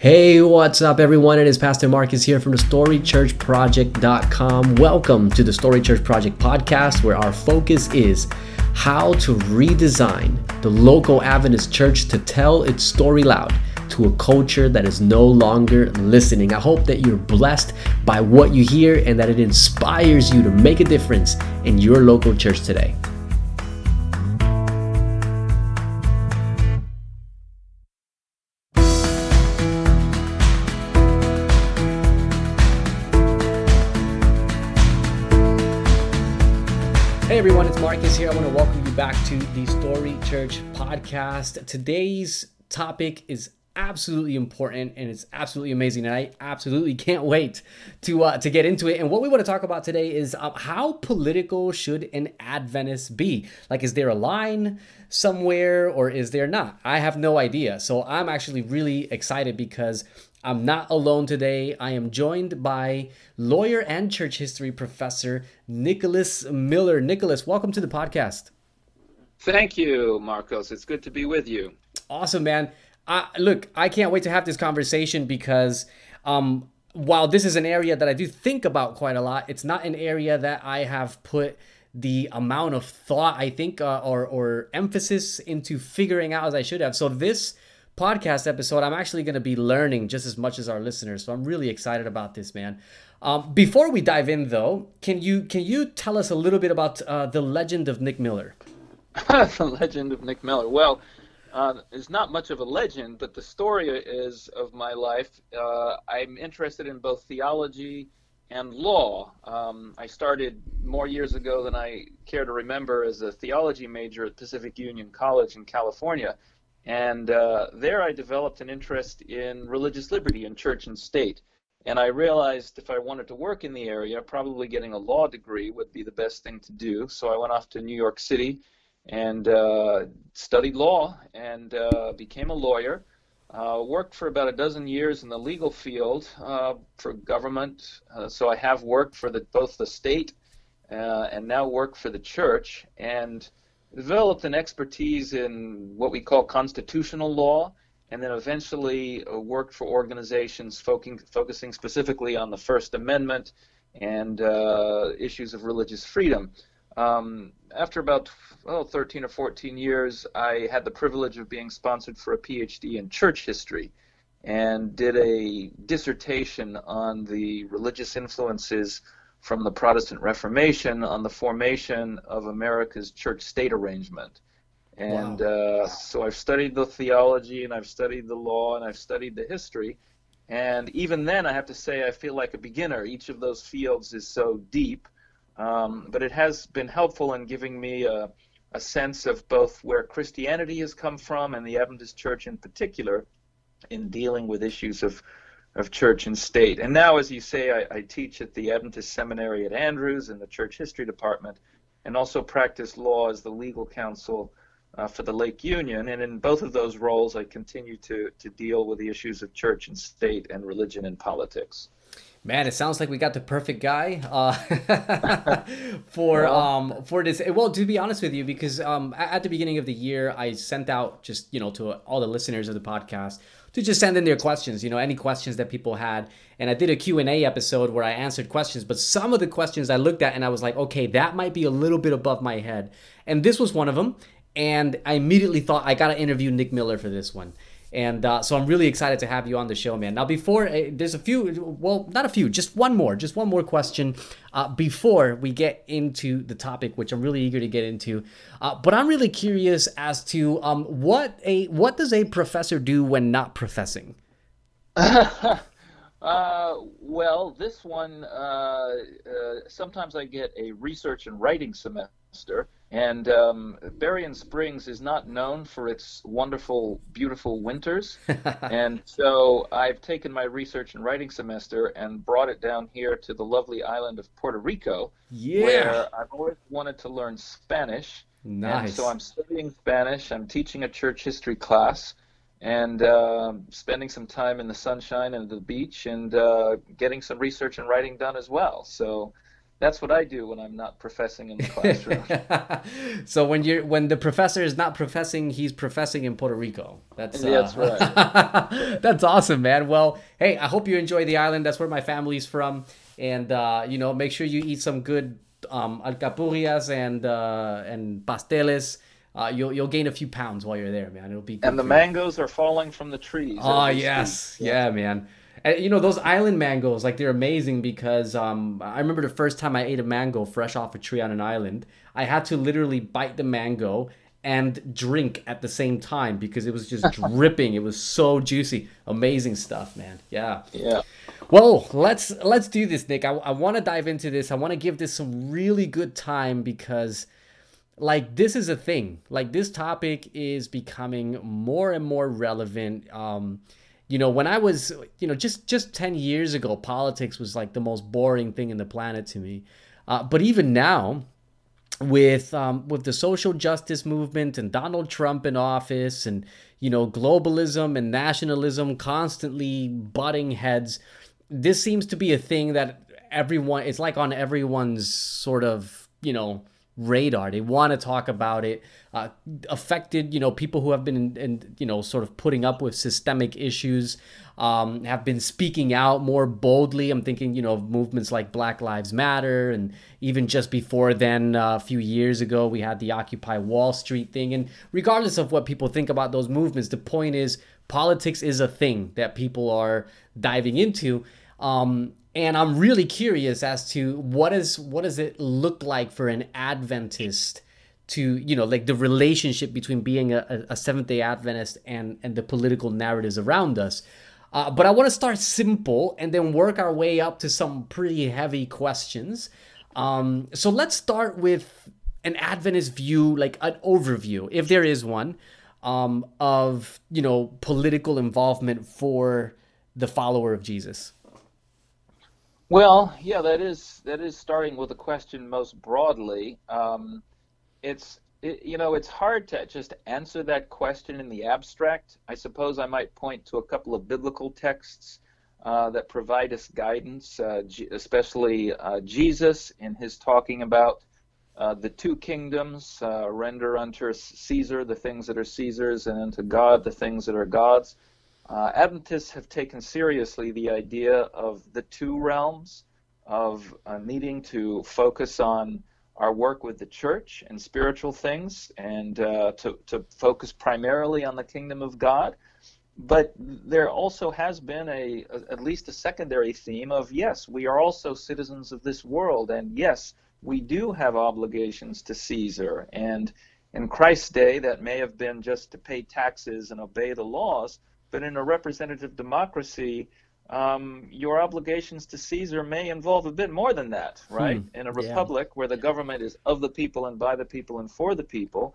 Hey, what's up, everyone? It is Pastor Marcus here from the StoryChurchProject.com. Welcome to the Story Church Project podcast, where our focus is how to redesign the local Adventist church to tell its story loud to a culture that is no longer listening. I hope that you're blessed by what you hear and that it inspires you to make a difference in your local church today. Marcus here. I want to welcome you back to the Story Church podcast. Today's topic is absolutely important and it's absolutely amazing, and I absolutely can't wait to uh, to get into it. And what we want to talk about today is uh, how political should an Adventist be? Like, is there a line somewhere or is there not? I have no idea. So I'm actually really excited because I'm not alone today. I am joined by lawyer and church history professor Nicholas Miller. Nicholas, welcome to the podcast. Thank you, Marcos. It's good to be with you. Awesome, man. Uh, look, I can't wait to have this conversation because um, while this is an area that I do think about quite a lot, it's not an area that I have put the amount of thought I think uh, or or emphasis into figuring out as I should have. So this podcast episode, I'm actually going to be learning just as much as our listeners. So I'm really excited about this, man. Um, before we dive in, though, can you can you tell us a little bit about uh, the legend of Nick Miller? the legend of Nick Miller. Well, uh, it's not much of a legend, but the story is of my life. Uh, I'm interested in both theology and law. Um, I started more years ago than I care to remember as a theology major at Pacific Union College in California. And uh, there I developed an interest in religious liberty in church and state. And I realized if I wanted to work in the area, probably getting a law degree would be the best thing to do. So I went off to New York City and uh, studied law and uh, became a lawyer. Uh, worked for about a dozen years in the legal field uh, for government. Uh, so I have worked for the, both the state uh, and now work for the church. And developed an expertise in what we call constitutional law, and then eventually uh, worked for organizations focusing, focusing specifically on the First Amendment and uh, issues of religious freedom. Um, after about well, 13 or 14 years, I had the privilege of being sponsored for a PhD in church history and did a dissertation on the religious influences from the Protestant Reformation on the formation of America's church state arrangement. And wow. uh, so I've studied the theology and I've studied the law and I've studied the history. And even then, I have to say, I feel like a beginner. Each of those fields is so deep. Um, but it has been helpful in giving me a, a sense of both where Christianity has come from and the Adventist Church in particular in dealing with issues of of church and state. And now, as you say, I, I, teach at the Adventist Seminary at Andrews in the church history department, and also practice law as the legal counsel uh, for the Lake Union. And in both of those roles, I continue to, to deal with the issues of church and state and religion and politics. Man, it sounds like we got the perfect guy uh, for um for this. Well, to be honest with you, because um at the beginning of the year, I sent out just you know to all the listeners of the podcast to just send in their questions, you know, any questions that people had. And I did a Q&A episode where I answered questions, but some of the questions I looked at and I was like, okay, that might be a little bit above my head. And this was one of them. And I immediately thought I got to interview Nick Miller for this one. And uh, so I'm really excited to have you on the show, man. Now, before uh, there's a few, well, not a few, just one more, just one more question uh, before we get into the topic, which I'm really eager to get into. Uh, but I'm really curious as to um, what a what does a professor do when not professing? Uh, well, this one, uh, sometimes I get a research and writing semester and um, Berrien Springs is not known for its wonderful, beautiful winters. and so I've taken my research and writing semester and brought it down here to the lovely island of Puerto Rico, yeah. where I've always wanted to learn Spanish. Nice. And so I'm studying Spanish. I'm teaching a church history class and uh, spending some time in the sunshine and the beach and uh, getting some research and writing done as well. So that's what I do when I'm not professing in the classroom. so when you're when the professor is not professing, he's professing in Puerto Rico. That's uh, that's right. that's awesome, man. Well, hey, I hope you enjoy the island. That's where my family's from, and uh, you know, make sure you eat some good um, alcapurrias and uh, and pasteles. Uh, you'll you'll gain a few pounds while you're there, man. It'll be. and the mangoes are falling from the trees. Oh yes, yeah, man. And, you know those island mangoes, like they're amazing because um, I remember the first time I ate a mango fresh off a tree on an island. I had to literally bite the mango and drink at the same time because it was just dripping. It was so juicy. Amazing stuff, man. Yeah. Yeah. Well, let's let's do this, Nick. I, I want to dive into this. I want to give this some really good time because like this is a thing. Like this topic is becoming more and more relevant. Um, you know when i was you know just just 10 years ago politics was like the most boring thing in the planet to me. Uh, but even now with um, with the social justice movement and donald trump in office and you know globalism and nationalism constantly butting heads this seems to be a thing that everyone it's like on everyone's sort of you know radar. They want to talk about it. Uh, affected, you know, people who have been, in, you know, sort of putting up with systemic issues um, have been speaking out more boldly. I'm thinking, you know, of movements like Black Lives Matter, and even just before then, uh, a few years ago, we had the Occupy Wall Street thing. And regardless of what people think about those movements, the point is politics is a thing that people are diving into. Um, and I'm really curious as to what is what does it look like for an Adventist to you know like the relationship between being a, a Seventh Day Adventist and and the political narratives around us. Uh, but I want to start simple and then work our way up to some pretty heavy questions. Um, so let's start with an Adventist view, like an overview, if there is one, um, of you know political involvement for the follower of Jesus. Well, yeah, that is that is starting with a question most broadly. Um, it's it, you know it's hard to just answer that question in the abstract. I suppose I might point to a couple of biblical texts uh, that provide us guidance, uh, G- especially uh, Jesus in his talking about uh, the two kingdoms: uh, render unto Caesar the things that are Caesar's, and unto God the things that are God's. Uh, Adventists have taken seriously the idea of the two realms of uh, needing to focus on our work with the church and spiritual things and uh, to, to focus primarily on the kingdom of God. But there also has been a, a, at least a secondary theme of yes, we are also citizens of this world, and yes, we do have obligations to Caesar. And in Christ's day, that may have been just to pay taxes and obey the laws, but in a representative democracy, um, your obligations to Caesar may involve a bit more than that, hmm. right? Hmm. In a republic yeah. where the government is of the people and by the people and for the people,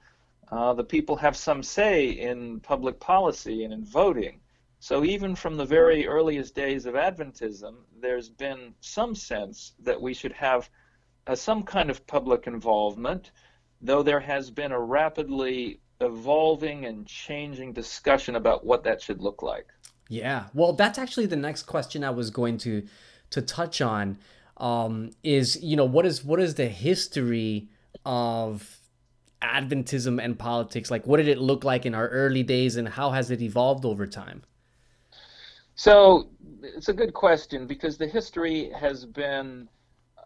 uh, the people have some say in public policy and in voting. So even from the very earliest days of Adventism, there's been some sense that we should have uh, some kind of public involvement, though there has been a rapidly evolving and changing discussion about what that should look like. Yeah. Well, that's actually the next question I was going to to touch on um, is you know what is what is the history of Adventism and politics? Like, what did it look like in our early days, and how has it evolved over time? So it's a good question because the history has been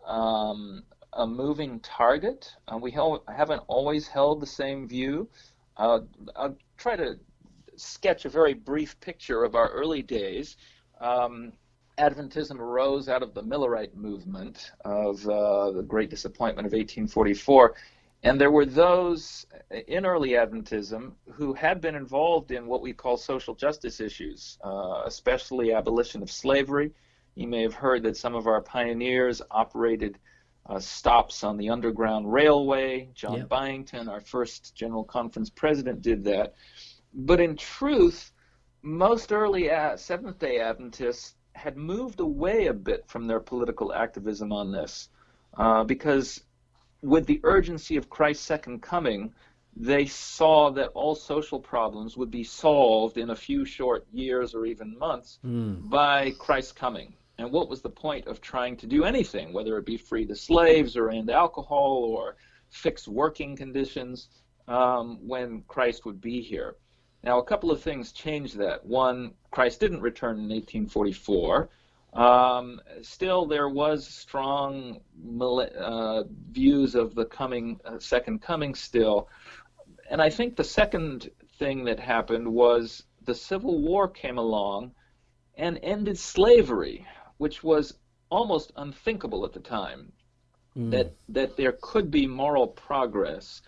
um, a moving target. Uh, we haven't always held the same view. Uh, I'll try to sketch a very brief picture of our early days. Um, Adventism arose out of the Millerite movement of uh, the Great Disappointment of 1844. And there were those in early Adventism who had been involved in what we call social justice issues, uh, especially abolition of slavery. You may have heard that some of our pioneers operated uh, stops on the Underground Railway. John yep. Byington, our first General Conference president, did that. But in truth, most early Seventh day Adventists had moved away a bit from their political activism on this uh, because with the urgency of Christ's second coming, they saw that all social problems would be solved in a few short years or even months mm. by Christ's coming. And what was the point of trying to do anything, whether it be free the slaves or end alcohol or fix working conditions, um, when Christ would be here? Now, a couple of things changed that. One, Christ didn't return in 1844. Um, still, there was strong uh, views of the coming uh, second coming still, and I think the second thing that happened was the Civil War came along and ended slavery, which was almost unthinkable at the time. Mm. That that there could be moral progress,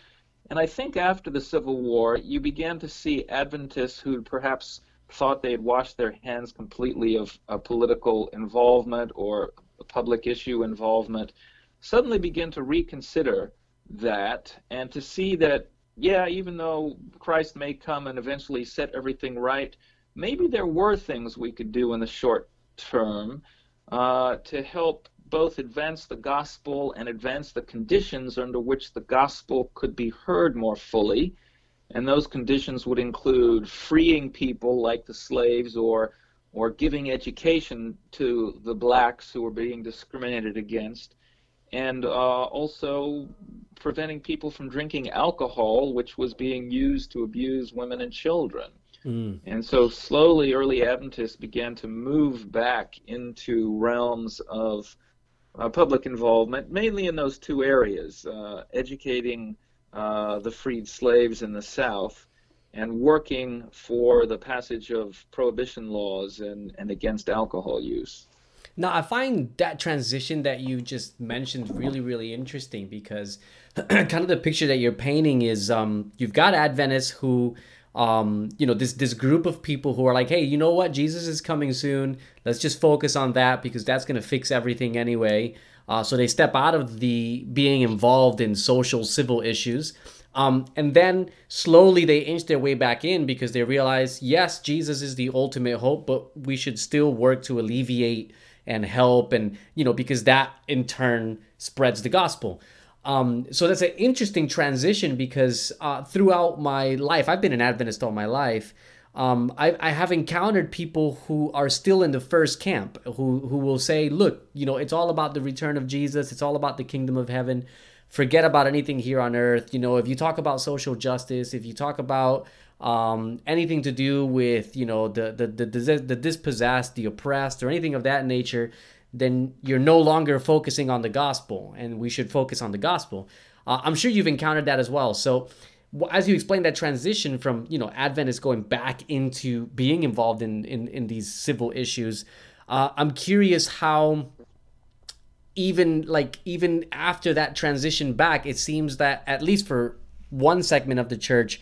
and I think after the Civil War, you began to see Adventists who perhaps thought they had washed their hands completely of, of political involvement or public issue involvement suddenly begin to reconsider that and to see that, yeah, even though Christ may come and eventually set everything right, maybe there were things we could do in the short term uh, to help both advance the gospel and advance the conditions under which the gospel could be heard more fully and those conditions would include freeing people like the slaves or or giving education to the blacks who were being discriminated against, and uh, also preventing people from drinking alcohol, which was being used to abuse women and children. Mm. And so slowly, early Adventists began to move back into realms of uh, public involvement, mainly in those two areas uh, educating uh, the freed slaves in the South and working for the passage of prohibition laws and, and against alcohol use. Now, I find that transition that you just mentioned really, really interesting because kind of the picture that you're painting is um, you've got Adventists who, um, you know, this this group of people who are like, hey, you know what, Jesus is coming soon. Let's just focus on that because that's going to fix everything anyway. Uh, so they step out of the being involved in social civil issues. Um, and then slowly they inch their way back in because they realize, yes, Jesus is the ultimate hope, but we should still work to alleviate and help, and you know, because that in turn spreads the gospel. Um, so that's an interesting transition because uh, throughout my life, I've been an Adventist all my life um, I, I have encountered people who are still in the first camp who, who will say, look, you know, it's all about the return of Jesus, it's all about the kingdom of heaven. Forget about anything here on earth. You know, if you talk about social justice, if you talk about um, anything to do with, you know, the, the, the, the dispossessed, the oppressed, or anything of that nature, then you're no longer focusing on the gospel, and we should focus on the gospel. Uh, I'm sure you've encountered that as well. So, as you explained that transition from you know Adventists going back into being involved in in, in these civil issues, uh, I'm curious how even like even after that transition back, it seems that at least for one segment of the church,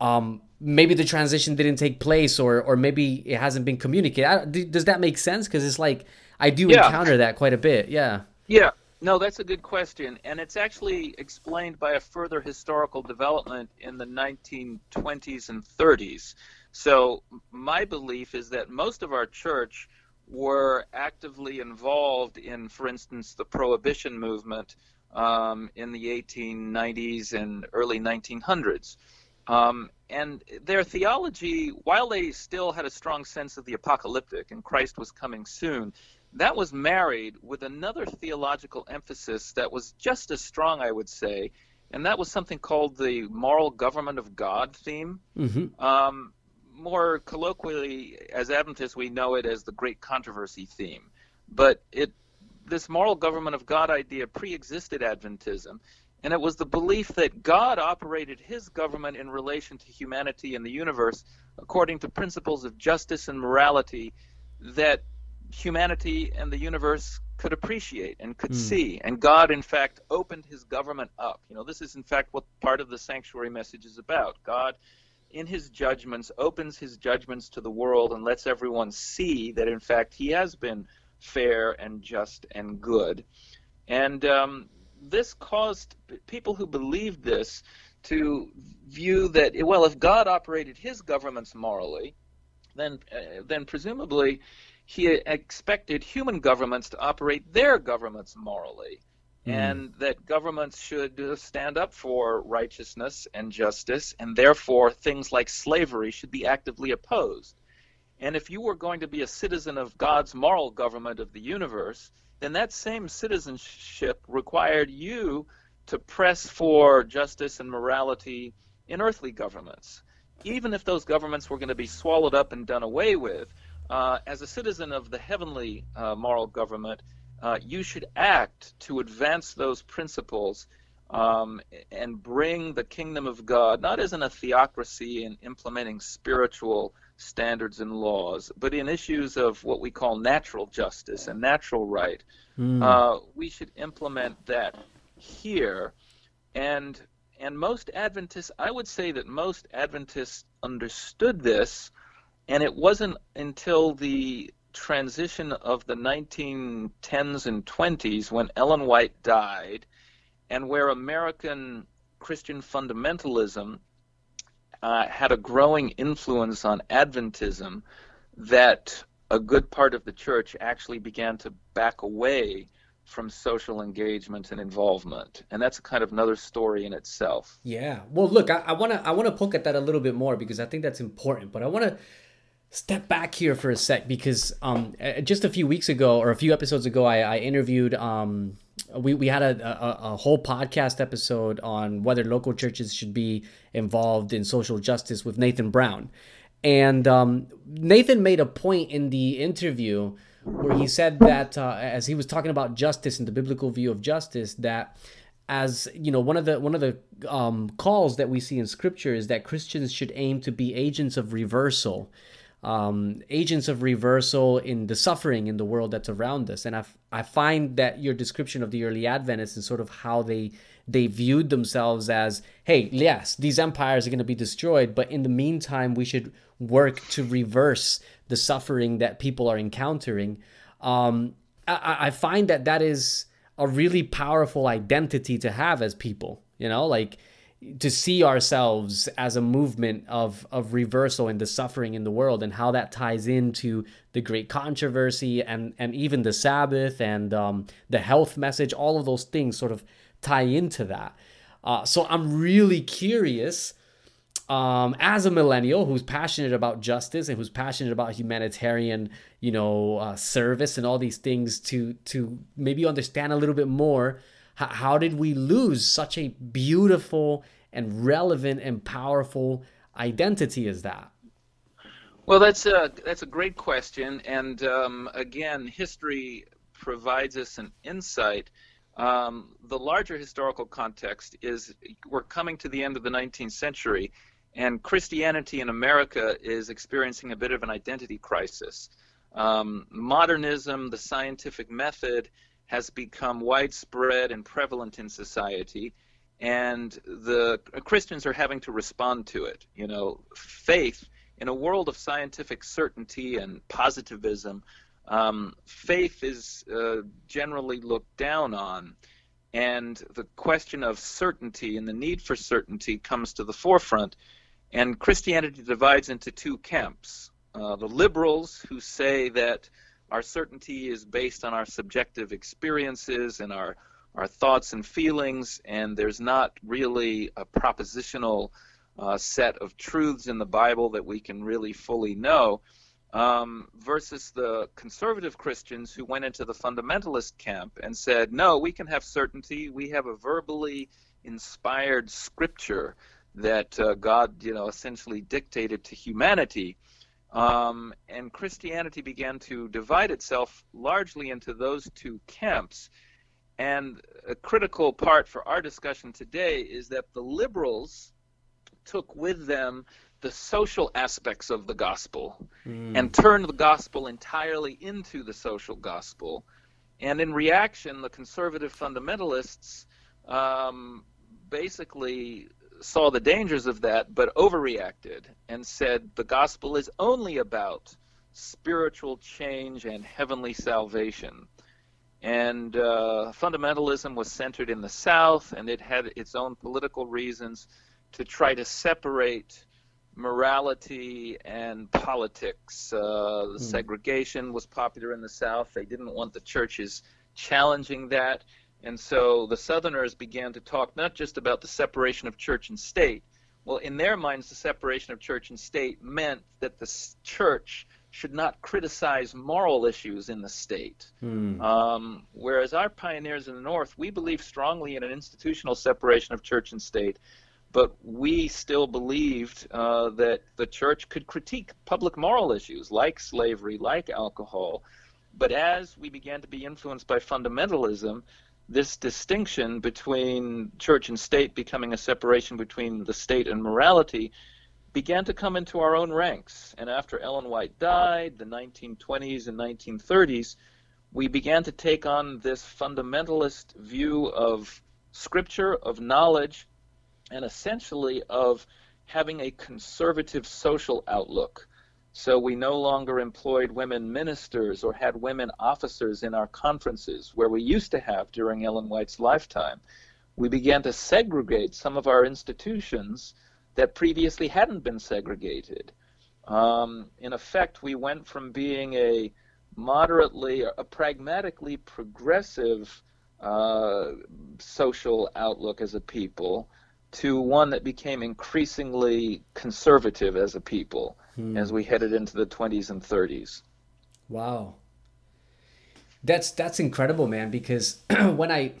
um, maybe the transition didn't take place or or maybe it hasn't been communicated. Does that make sense? Because it's like I do yeah. encounter that quite a bit. Yeah. Yeah. No, that's a good question, and it's actually explained by a further historical development in the 1920s and 30s. So, my belief is that most of our church were actively involved in, for instance, the prohibition movement um, in the 1890s and early 1900s. Um, and their theology, while they still had a strong sense of the apocalyptic and Christ was coming soon, that was married with another theological emphasis that was just as strong, I would say, and that was something called the moral government of God theme. Mm-hmm. Um, more colloquially, as Adventists, we know it as the great controversy theme. But it, this moral government of God idea pre-existed Adventism, and it was the belief that God operated His government in relation to humanity and the universe according to principles of justice and morality that humanity and the universe could appreciate and could mm. see. And God, in fact, opened his government up. You know, this is, in fact, what part of the sanctuary message is about. God, in his judgments, opens his judgments to the world and lets everyone see that, in fact, he has been fair and just and good. And um, this caused people who believed this to view that, well, if God operated his governments morally, then, uh, then presumably he expected human governments to operate their governments morally, mm. and that governments should uh, stand up for righteousness and justice, and therefore things like slavery should be actively opposed. And if you were going to be a citizen of God's moral government of the universe, then that same citizenship required you to press for justice and morality in earthly governments. Even if those governments were going to be swallowed up and done away with, uh, as a citizen of the heavenly uh, moral government, uh, you should act to advance those principles um, and bring the kingdom of God, not as in a theocracy in implementing spiritual standards and laws, but in issues of what we call natural justice and natural right. Mm. Uh, we should implement that here. And and most Adventists, I would say that most Adventists understood this, and it wasn't until the transition of the 1910s and 20s when Ellen White died, and where American Christian fundamentalism uh, had a growing influence on Adventism, that a good part of the church actually began to back away from social engagement and involvement. And that's a kind of another story in itself. Yeah. Well look i want to i want to poke at that a little bit more because i think that's important but i want to step back here for a sec because um just a few weeks ago or a few episodes ago i, I interviewed um we, we had a, a, a whole podcast episode on whether local churches should be involved in social justice with nathan brown. And um, nathan made a point in the interview where he said that uh, as he was talking about justice and the biblical view of justice that as you know one of the one of the um, calls that we see in scripture is that christians should aim to be agents of reversal um, agents of reversal in the suffering in the world that's around us and I, I find that your description of the early adventists and sort of how they they viewed themselves as hey yes these empires are going to be destroyed but in the meantime we should work to reverse the suffering that people are encountering. Um, I, I find that that is a really powerful identity to have as people, you know, like to see ourselves as a movement of, of reversal and the suffering in the world and how that ties into the great controversy and, and even the Sabbath and um, the health message, all of those things sort of tie into that. Uh, so I'm really curious um, as a millennial who's passionate about justice and who's passionate about humanitarian, you know, uh, service and all these things, to to maybe understand a little bit more, how, how did we lose such a beautiful and relevant and powerful identity is that? Well, that's a that's a great question, and um, again, history provides us an insight. Um, the larger historical context is we're coming to the end of the 19th century, and Christianity in America is experiencing a bit of an identity crisis. Um, modernism, the scientific method, has become widespread and prevalent in society, and the Christians are having to respond to it. You know, faith in a world of scientific certainty and positivism, um, faith is uh, generally looked down on, and the question of certainty and the need for certainty comes to the forefront. And Christianity divides into two camps uh, the liberals, who say that our certainty is based on our subjective experiences and our, our thoughts and feelings, and there's not really a propositional uh, set of truths in the Bible that we can really fully know. Um, versus the conservative Christians who went into the fundamentalist camp and said, no, we can have certainty. We have a verbally inspired scripture that uh, God, you know, essentially dictated to humanity. Um, and Christianity began to divide itself largely into those two camps. And a critical part for our discussion today is that the liberals took with them the social aspects of the gospel mm. and turned the gospel entirely into the social gospel. And in reaction, the conservative fundamentalists um, basically saw the dangers of that, but overreacted and said the gospel is only about spiritual change and heavenly salvation. And uh, fundamentalism was centered in the South, and it had its own political reasons to try to separate morality and politics. Uh, the mm. segregation was popular in the South. They didn't want the churches challenging that. And so the Southerners began to talk not just about the separation of church and state. Well, in their minds, the separation of church and state meant that the church should not criticize moral issues in the state. Hmm. Um, whereas our pioneers in the North, we believe strongly in an institutional separation of church and state, but we still believed uh, that the church could critique public moral issues like slavery, like alcohol. But as we began to be influenced by fundamentalism, this distinction between church and state becoming a separation between the state and morality began to come into our own ranks. And after Ellen White died, the 1920s and 1930s, we began to take on this fundamentalist view of scripture, of knowledge, and essentially of having a conservative social outlook. So we no longer employed women ministers or had women officers in our conferences where we used to have during Ellen White's lifetime. We began to segregate some of our institutions that previously hadn't been segregated. Um, in effect, we went from being a moderately, a pragmatically progressive uh, social outlook as a people to one that became increasingly conservative as a people Hmm. as we headed into the 20s and 30s. Wow. That's that's incredible, man, because when I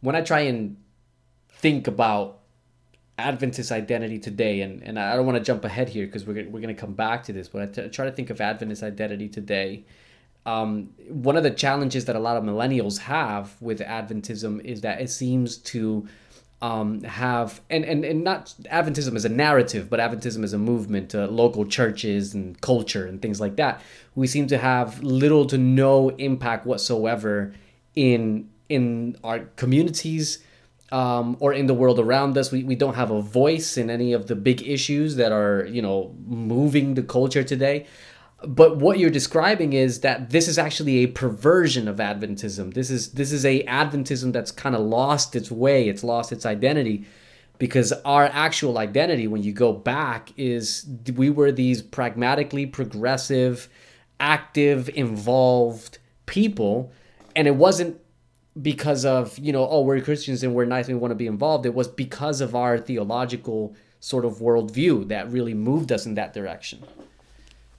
when I try and think about Adventist identity today, and, and I don't want to jump ahead here because we're, we're going to come back to this, but I t- try to think of Adventist identity today. Um, one of the challenges that a lot of millennials have with Adventism is that it seems to um, have, and, and, and not Adventism as a narrative, but Adventism as a movement, uh, local churches and culture and things like that. We seem to have little to no impact whatsoever in in our communities um, or in the world around us. We, we don't have a voice in any of the big issues that are, you know, moving the culture today. But what you're describing is that this is actually a perversion of Adventism. This is this is a Adventism that's kind of lost its way. It's lost its identity because our actual identity when you go back is we were these pragmatically progressive active involved people and it wasn't because of you know oh we're christians and we're nice and we want to be involved it was because of our theological sort of worldview that really moved us in that direction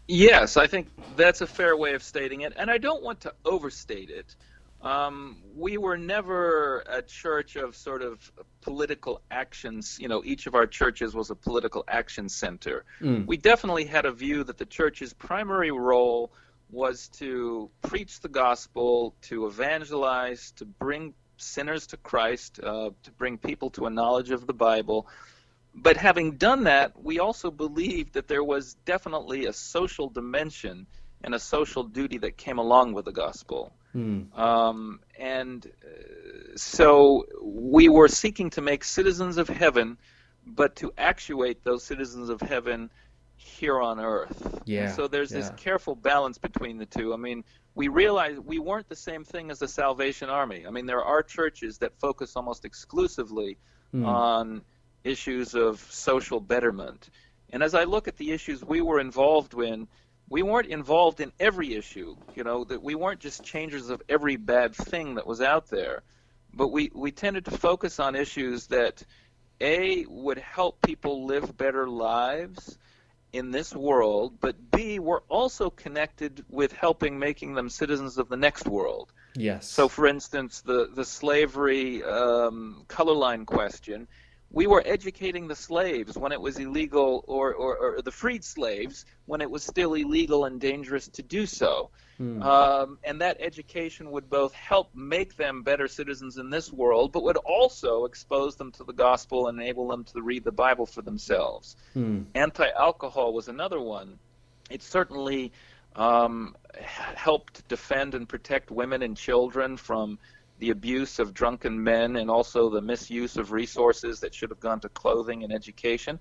Yes, I think that's a fair way of stating it, and I don't want to overstate it. Um, we were never a church of sort of political actions. You know, each of our churches was a political action center. We definitely had a view that the church's primary role was to preach the gospel, to evangelize, to bring sinners to Christ, uh, to bring people to a knowledge of the Bible. But having done that, we also believed that there was definitely a social dimension and a social duty that came along with the gospel. Um, and uh, so we were seeking to make citizens of heaven, but to actuate those citizens of heaven here on earth. Yeah, And so there's this careful balance between the two. I mean, we realized we weren't the same thing as the Salvation Army. I mean, there are churches that focus almost exclusively hmm. on issues of social betterment. And as I look at the issues we were involved in, we weren't involved in every issue. You know, that we weren't just changers of every bad thing that was out there, but we, we tended to focus on issues that A would help people live better lives in this world, but B we're also connected with helping making them citizens of the next world. yes So, for instance, the the slavery um, color line question, we were educating the slaves when it was illegal, or, or, or the freed slaves when it was still illegal and dangerous to do so. Um, and that education would both help make them better citizens in this world, but would also expose them to the gospel and enable them to read the Bible for themselves. Anti alcohol was another one. It certainly um, helped defend and protect women and children from the abuse of drunken men and also the misuse of resources that should have gone to clothing and education.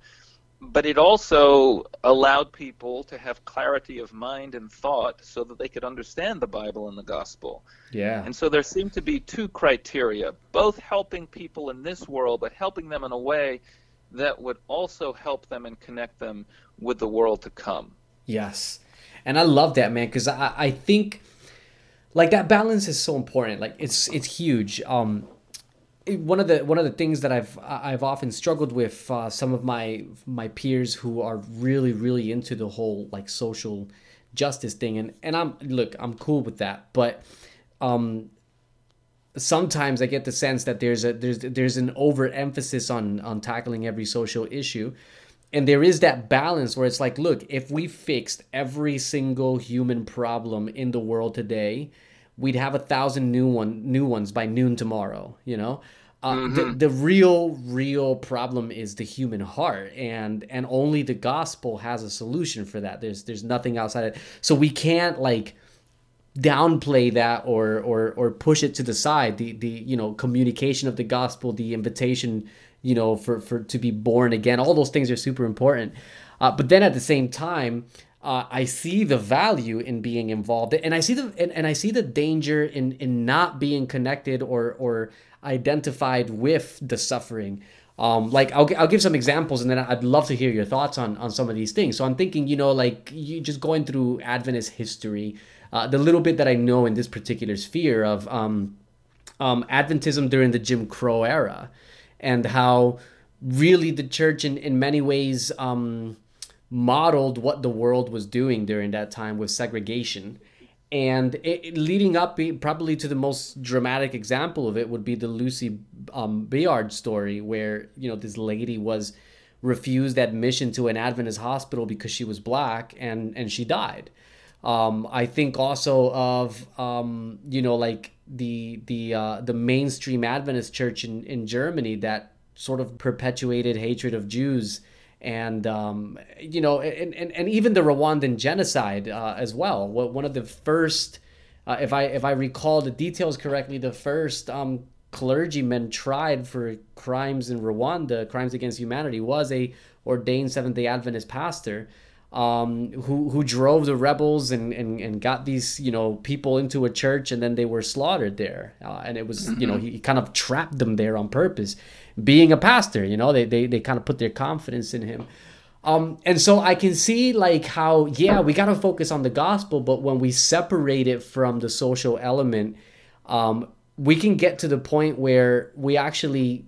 But it also allowed people to have clarity of mind and thought so that they could understand the Bible and the gospel. yeah And so there seem to be two criteria, both helping people in this world, but helping them in a way that would also help them and connect them with the world to come. Yes. And I love that, man, because I, I think like that balance is so important. Like it's it's huge. Um one of the one of the things that I've I've often struggled with uh, some of my my peers who are really really into the whole like social justice thing and and I'm look I'm cool with that but um sometimes I get the sense that there's a there's there's an overemphasis on on tackling every social issue and there is that balance where it's like look if we fixed every single human problem in the world today we'd have a thousand new one new ones by noon tomorrow you know? Uh, mm-hmm. the, the real real problem is the human heart and and only the gospel has a solution for that. There's there's nothing outside it. So we can't like downplay that or or or push it to the side. The the you know communication of the gospel the invitation you know for for to be born again all those things are super important. Uh, but then at the same time uh, I see the value in being involved, and I see the and, and I see the danger in in not being connected or or identified with the suffering. Um, like I'll, I'll give some examples and then I'd love to hear your thoughts on, on some of these things. So I'm thinking, you know, like you just going through Adventist history, uh, the little bit that I know in this particular sphere of um, um, Adventism during the Jim Crow era and how really the church in, in many ways um, modeled what the world was doing during that time with segregation. And it, leading up probably to the most dramatic example of it would be the lucy um, Byard story where you know this lady was refused admission to an adventist hospital because she was black and and she died. Um, i think also of um, you know like the the uh, the mainstream adventist church in in germany that sort of perpetuated hatred of jews and um, you know, and, and, and even the Rwandan genocide uh, as well. One of the first, uh, if I if I recall the details correctly, the first um, clergyman tried for crimes in Rwanda, crimes against humanity, was a ordained Seventh Day Adventist pastor. Um, who who drove the rebels and, and, and got these you know people into a church and then they were slaughtered there uh, and it was you know he, he kind of trapped them there on purpose being a pastor. You know, they they, they kind of put their confidence in him. Um, and so I can see like how yeah we got to focus on the gospel, but when we separate it from the social element, um, we can get to the point where we actually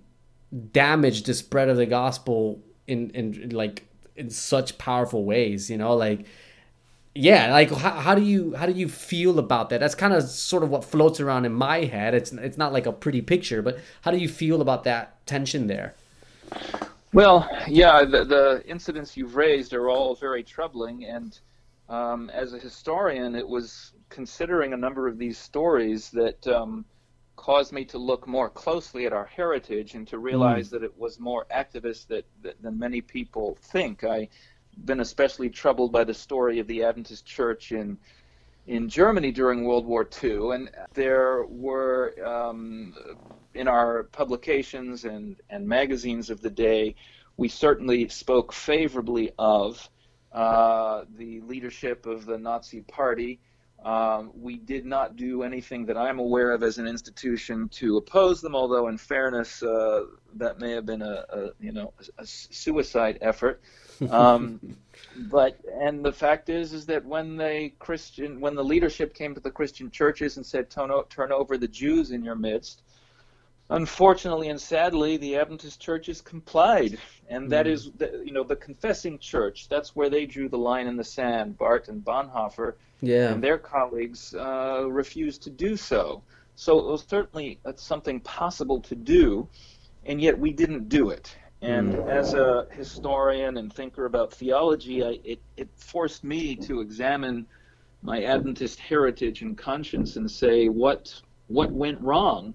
damage the spread of the gospel in in like in such powerful ways. You know, like yeah like how, how do you how do you feel about that? That's kind of sort of what floats around in my head. It's it's not like a pretty picture but how do you feel about that tension there? Well yeah the, the incidents you've raised are all very troubling and um, as a historian it was considering a number of these stories that um, caused me to look more closely at our heritage and to realize mm. that it was more activist that, that, than many people think. I been especially troubled by the story of the Adventist Church in in Germany during World War II, and there were um, in our publications and and magazines of the day, we certainly spoke favorably of uh, the leadership of the Nazi Party. Um, we did not do anything that I'm aware of as an institution to oppose them, although in fairness, uh, that may have been a, a you know a, a suicide effort. Um, but and the fact is is that when the Christian when the leadership came to the Christian churches and said turn, turn over the Jews in your midst, unfortunately and sadly the Adventist churches complied, and that mm. is the, you know the confessing church. That's where they drew the line in the sand. Barth and Bonhoeffer yeah. and their colleagues uh, refused to do so. So it was certainly something possible to do, and yet we didn't do it. And mm. as a historian and thinker about theology, I, it, it forced me to examine my Adventist heritage and conscience and say what what went wrong.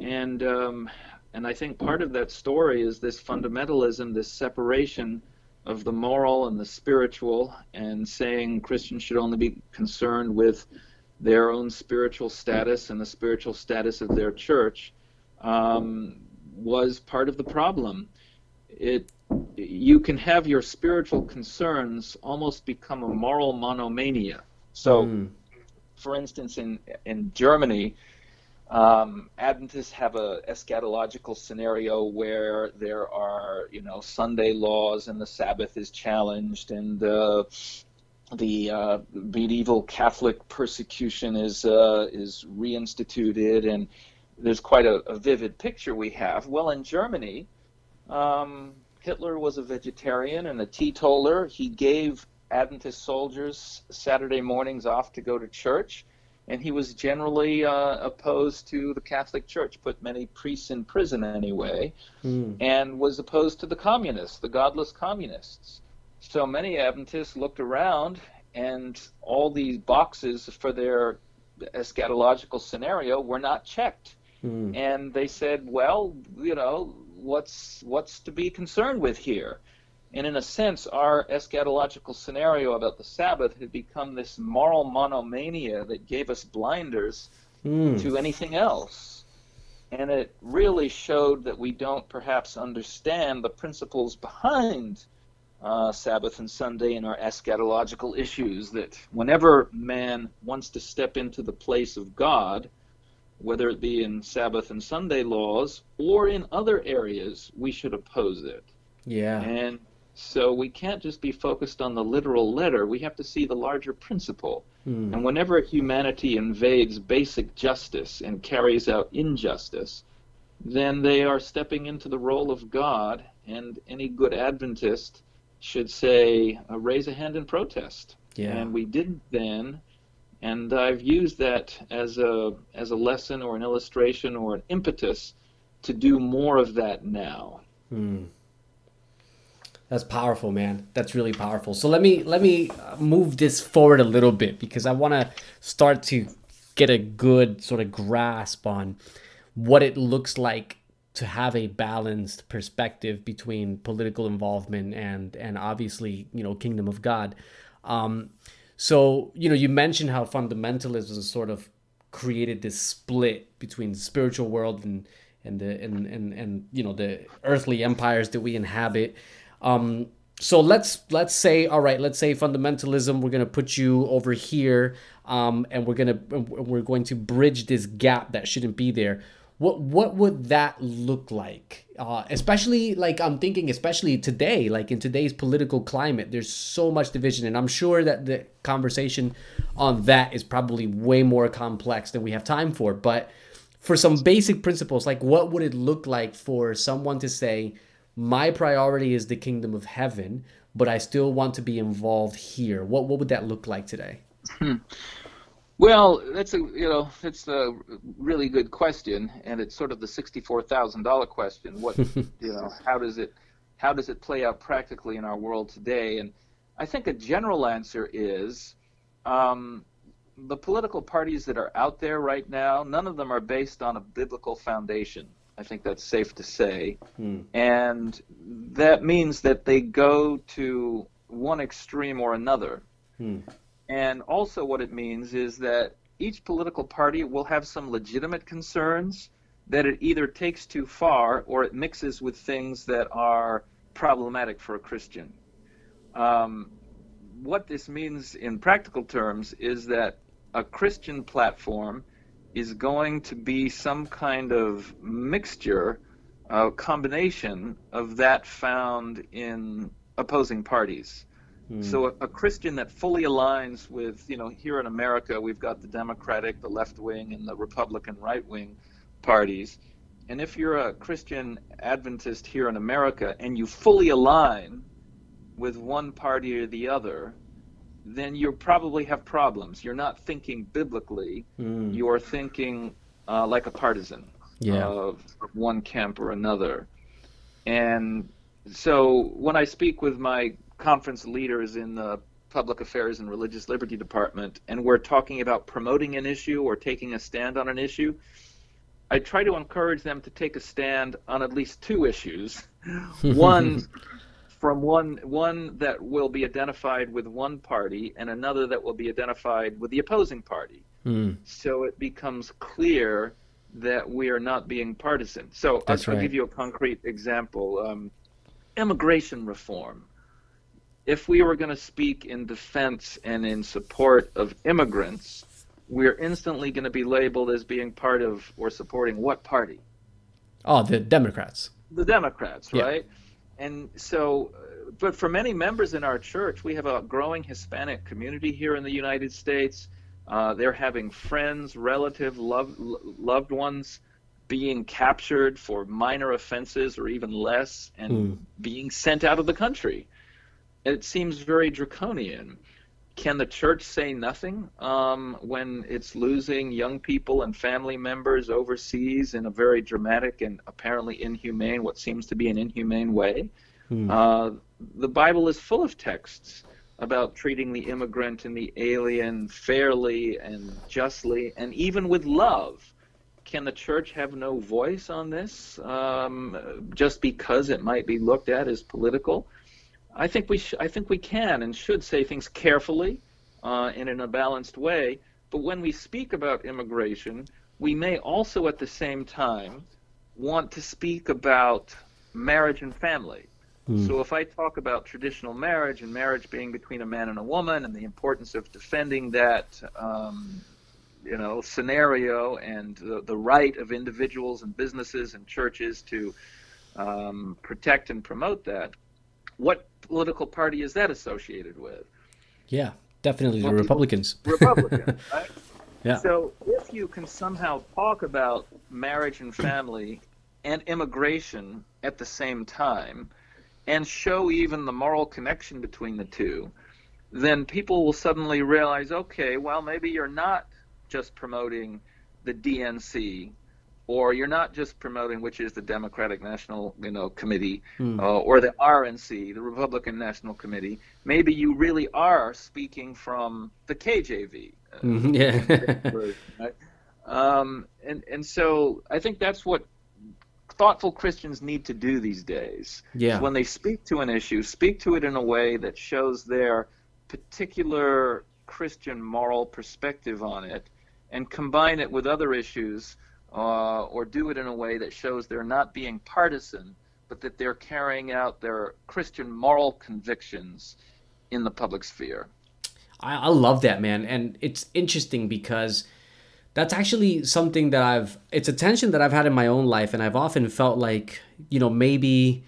And um, and I think part of that story is this fundamentalism, this separation of the moral and the spiritual, and saying Christians should only be concerned with their own spiritual status and the spiritual status of their church, um, was part of the problem it you can have your spiritual concerns almost become a moral monomania. So, mm. for instance, in in Germany, um, Adventists have a eschatological scenario where there are, you know, Sunday laws and the Sabbath is challenged, and uh, the uh, medieval Catholic persecution is uh, is reinstituted, and there's quite a, a, vivid picture we have. Well, in Germany, um, Hitler was a vegetarian and a teetotaler. He gave Adventist soldiers Saturday mornings off to go to church, and he was generally uh, opposed to the Catholic Church, put many priests in prison anyway, mm. and was opposed to the communists, the godless communists. So many Adventists looked around, and all these boxes for their eschatological scenario were not checked. Mm. And they said, well, you know, what's what's to be concerned with here? And in a sense, our eschatological scenario about the Sabbath had become this moral monomania that gave us blinders mm. to anything else. And it really showed that we don't perhaps understand the principles behind uh, Sabbath and Sunday and our eschatological issues. That whenever man wants to step into the place of God, whether it be in Sabbath and Sunday laws or in other areas, we should oppose it. Yeah. And so we can't just be focused on the literal letter. We have to see the larger principle. Hmm. And whenever humanity invades basic justice and carries out injustice, then they are stepping into the role of God, and any good Adventist should say, uh, raise a hand in protest. Yeah. And we didn't then, and I've used that as a as a lesson or an illustration or an impetus to do more of that now. Hmm. That's powerful, man. That's really powerful. So let me let me move this forward a little bit because I want to start to get a good sort of grasp on what it looks like to have a balanced perspective between political involvement and and obviously you know kingdom of God. Um, so you know you mentioned how fundamentalism sort of created this split between the spiritual world and and the and and, and you know the earthly empires that we inhabit. Um, so let's let's say all right let's say fundamentalism we're going to put you over here um, and we're going to we're going to bridge this gap that shouldn't be there. What what would that look like? Uh, especially like i'm thinking especially today like in today's political climate there's so much division and i'm sure that the conversation on that is probably way more complex than we have time for but for some basic principles like what would it look like for someone to say my priority is the kingdom of heaven, but I still want to be involved here. What what would that look like today? Hmm. Well, that's a you know that's a really good question, and it's sort of the sixty-four thousand dollar question. What you know, how does it how does it play out practically in our world today? And I think a general answer is um, the political parties that are out there right now. None of them are based on a biblical foundation. I think that's safe to say. Hmm. And that means that they go to one extreme or another. Hmm. And also, what it means is that each political party will have some legitimate concerns that it either takes too far or it mixes with things that are problematic for a Christian. Um, what this means in practical terms is that a Christian platform is going to be some kind of mixture, a combination of that found in opposing parties. Hmm. So a, a, Christian that fully aligns with, you know, here in America we've got the Democratic, the left wing, and the Republican right wing parties. And if you're a Christian Adventist here in America and you fully align with one party or the other, then you probably have problems. You're not thinking biblically. Mm. You're thinking uh, like a partisan yeah. of one camp or another. And so when I speak with my conference leaders in the public affairs and religious liberty department, and we're talking about promoting an issue or taking a stand on an issue, I try to encourage them to take a stand on at least two issues. One from one one that will be identified with one party and another that will be identified with the opposing party. Mm. So it becomes clear that we are not being partisan. So I'll, right. I'll, give you a concrete example: um, immigration reform. If we were going to speak in defense and in support of immigrants, we're instantly going to be labeled as being part of or supporting what party? Oh, the Democrats. The Democrats, yeah. right? And so but for many members in our church we have a growing hispanic community here in the united states uh, they're having friends relative, loved, loved ones being captured for minor offenses or even less and mm. being sent out of the country. It seems very draconian. Can the church say nothing um, when it's losing young people and family members overseas in a very dramatic and apparently inhumane, what seems to be an inhumane way? Hmm. Uh, the Bible is full of texts about treating the immigrant and the alien fairly and justly and even with love. Can the church have no voice on this um, just because it might be looked at as political? I think we sh- I think we can and should say things carefully uh, and in a balanced way. But when we speak about immigration, we may also at the same time want to speak about marriage and family. Mm. So if I talk about traditional marriage and marriage being between a man and a woman and the importance of defending that, um, you know, scenario and the, the, right of individuals and businesses and churches to um, protect and promote that, what political party is that associated with? Yeah, definitely well, the Republicans. Republicans, right? Yeah. So if you can somehow talk about marriage and family and immigration at the same time, and show even the moral connection between the two, then people will suddenly realize, okay, well, maybe you're not just promoting the DNC, or you're not just promoting, which is the Democratic National, you know, Committee, hmm. uh, or the RNC, the Republican National Committee. Maybe you really are speaking from the KJV. Uh, mm-hmm, yeah. right? um, and and so I think that's what thoughtful Christians need to do these days. Yeah. When they speak to an issue, speak to it in a way that shows their particular Christian moral perspective on it, and combine it with other issues, uh, or do it in a way that shows they're not being partisan, but that they're carrying out their Christian moral convictions in the public sphere. I, I love that, man. And it's interesting because that's actually something that I've it's a tension that I've had in my own life and I've often felt like you know maybe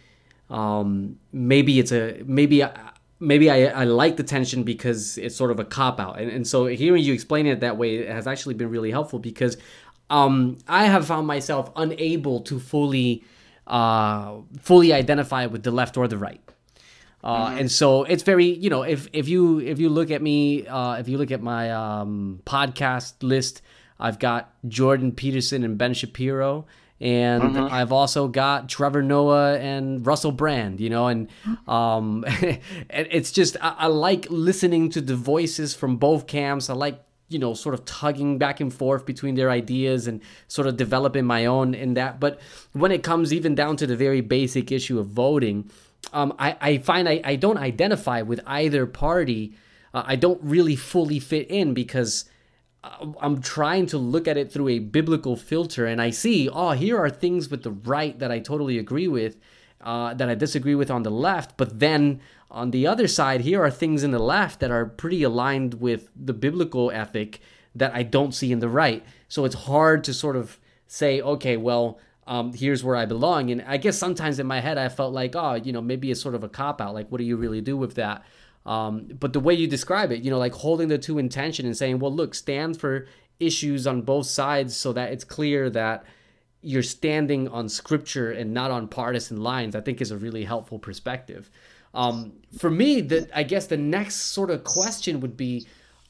um, maybe it's a maybe I, maybe I, I like the tension because it's sort of a cop out and, and so hearing you explain it that way has actually been really helpful because um, I have found myself unable to fully uh, fully identify with the left or the right. Uh, mm-hmm. and so it's very you know if if you if you look at me uh, if you look at my um, podcast list I've got Jordan Peterson and Ben Shapiro. And mm-hmm. I've also got Trevor Noah and Russell Brand, you know, and um, it's just I, I like listening to the voices from both camps. I like you know sort of tugging back and forth between their ideas and sort of developing my own in that but when it comes even down to the very basic issue of voting um, I, I find I, I don't identify with either party uh, i don't really fully fit in because I'm trying to look at it through a biblical filter and I see, oh, here are things with the right that I totally agree with, uh, that I disagree with on the left. But then on the other side, here are things in the left that are pretty aligned with the biblical ethic that I don't see in the right. So it's hard to sort of say, okay, well, um, here's where I belong. And I guess sometimes in my head, I felt like, oh, you know, maybe it's sort of a cop out. Like, what do you really do with that? Um, but the way you describe it, you know, like holding the two in tension and saying, well, look, stand for issues on both sides so that it's clear that you're standing on scripture and not on partisan lines, I think is a really helpful perspective. Um, for me, that I guess the next sort of question would be,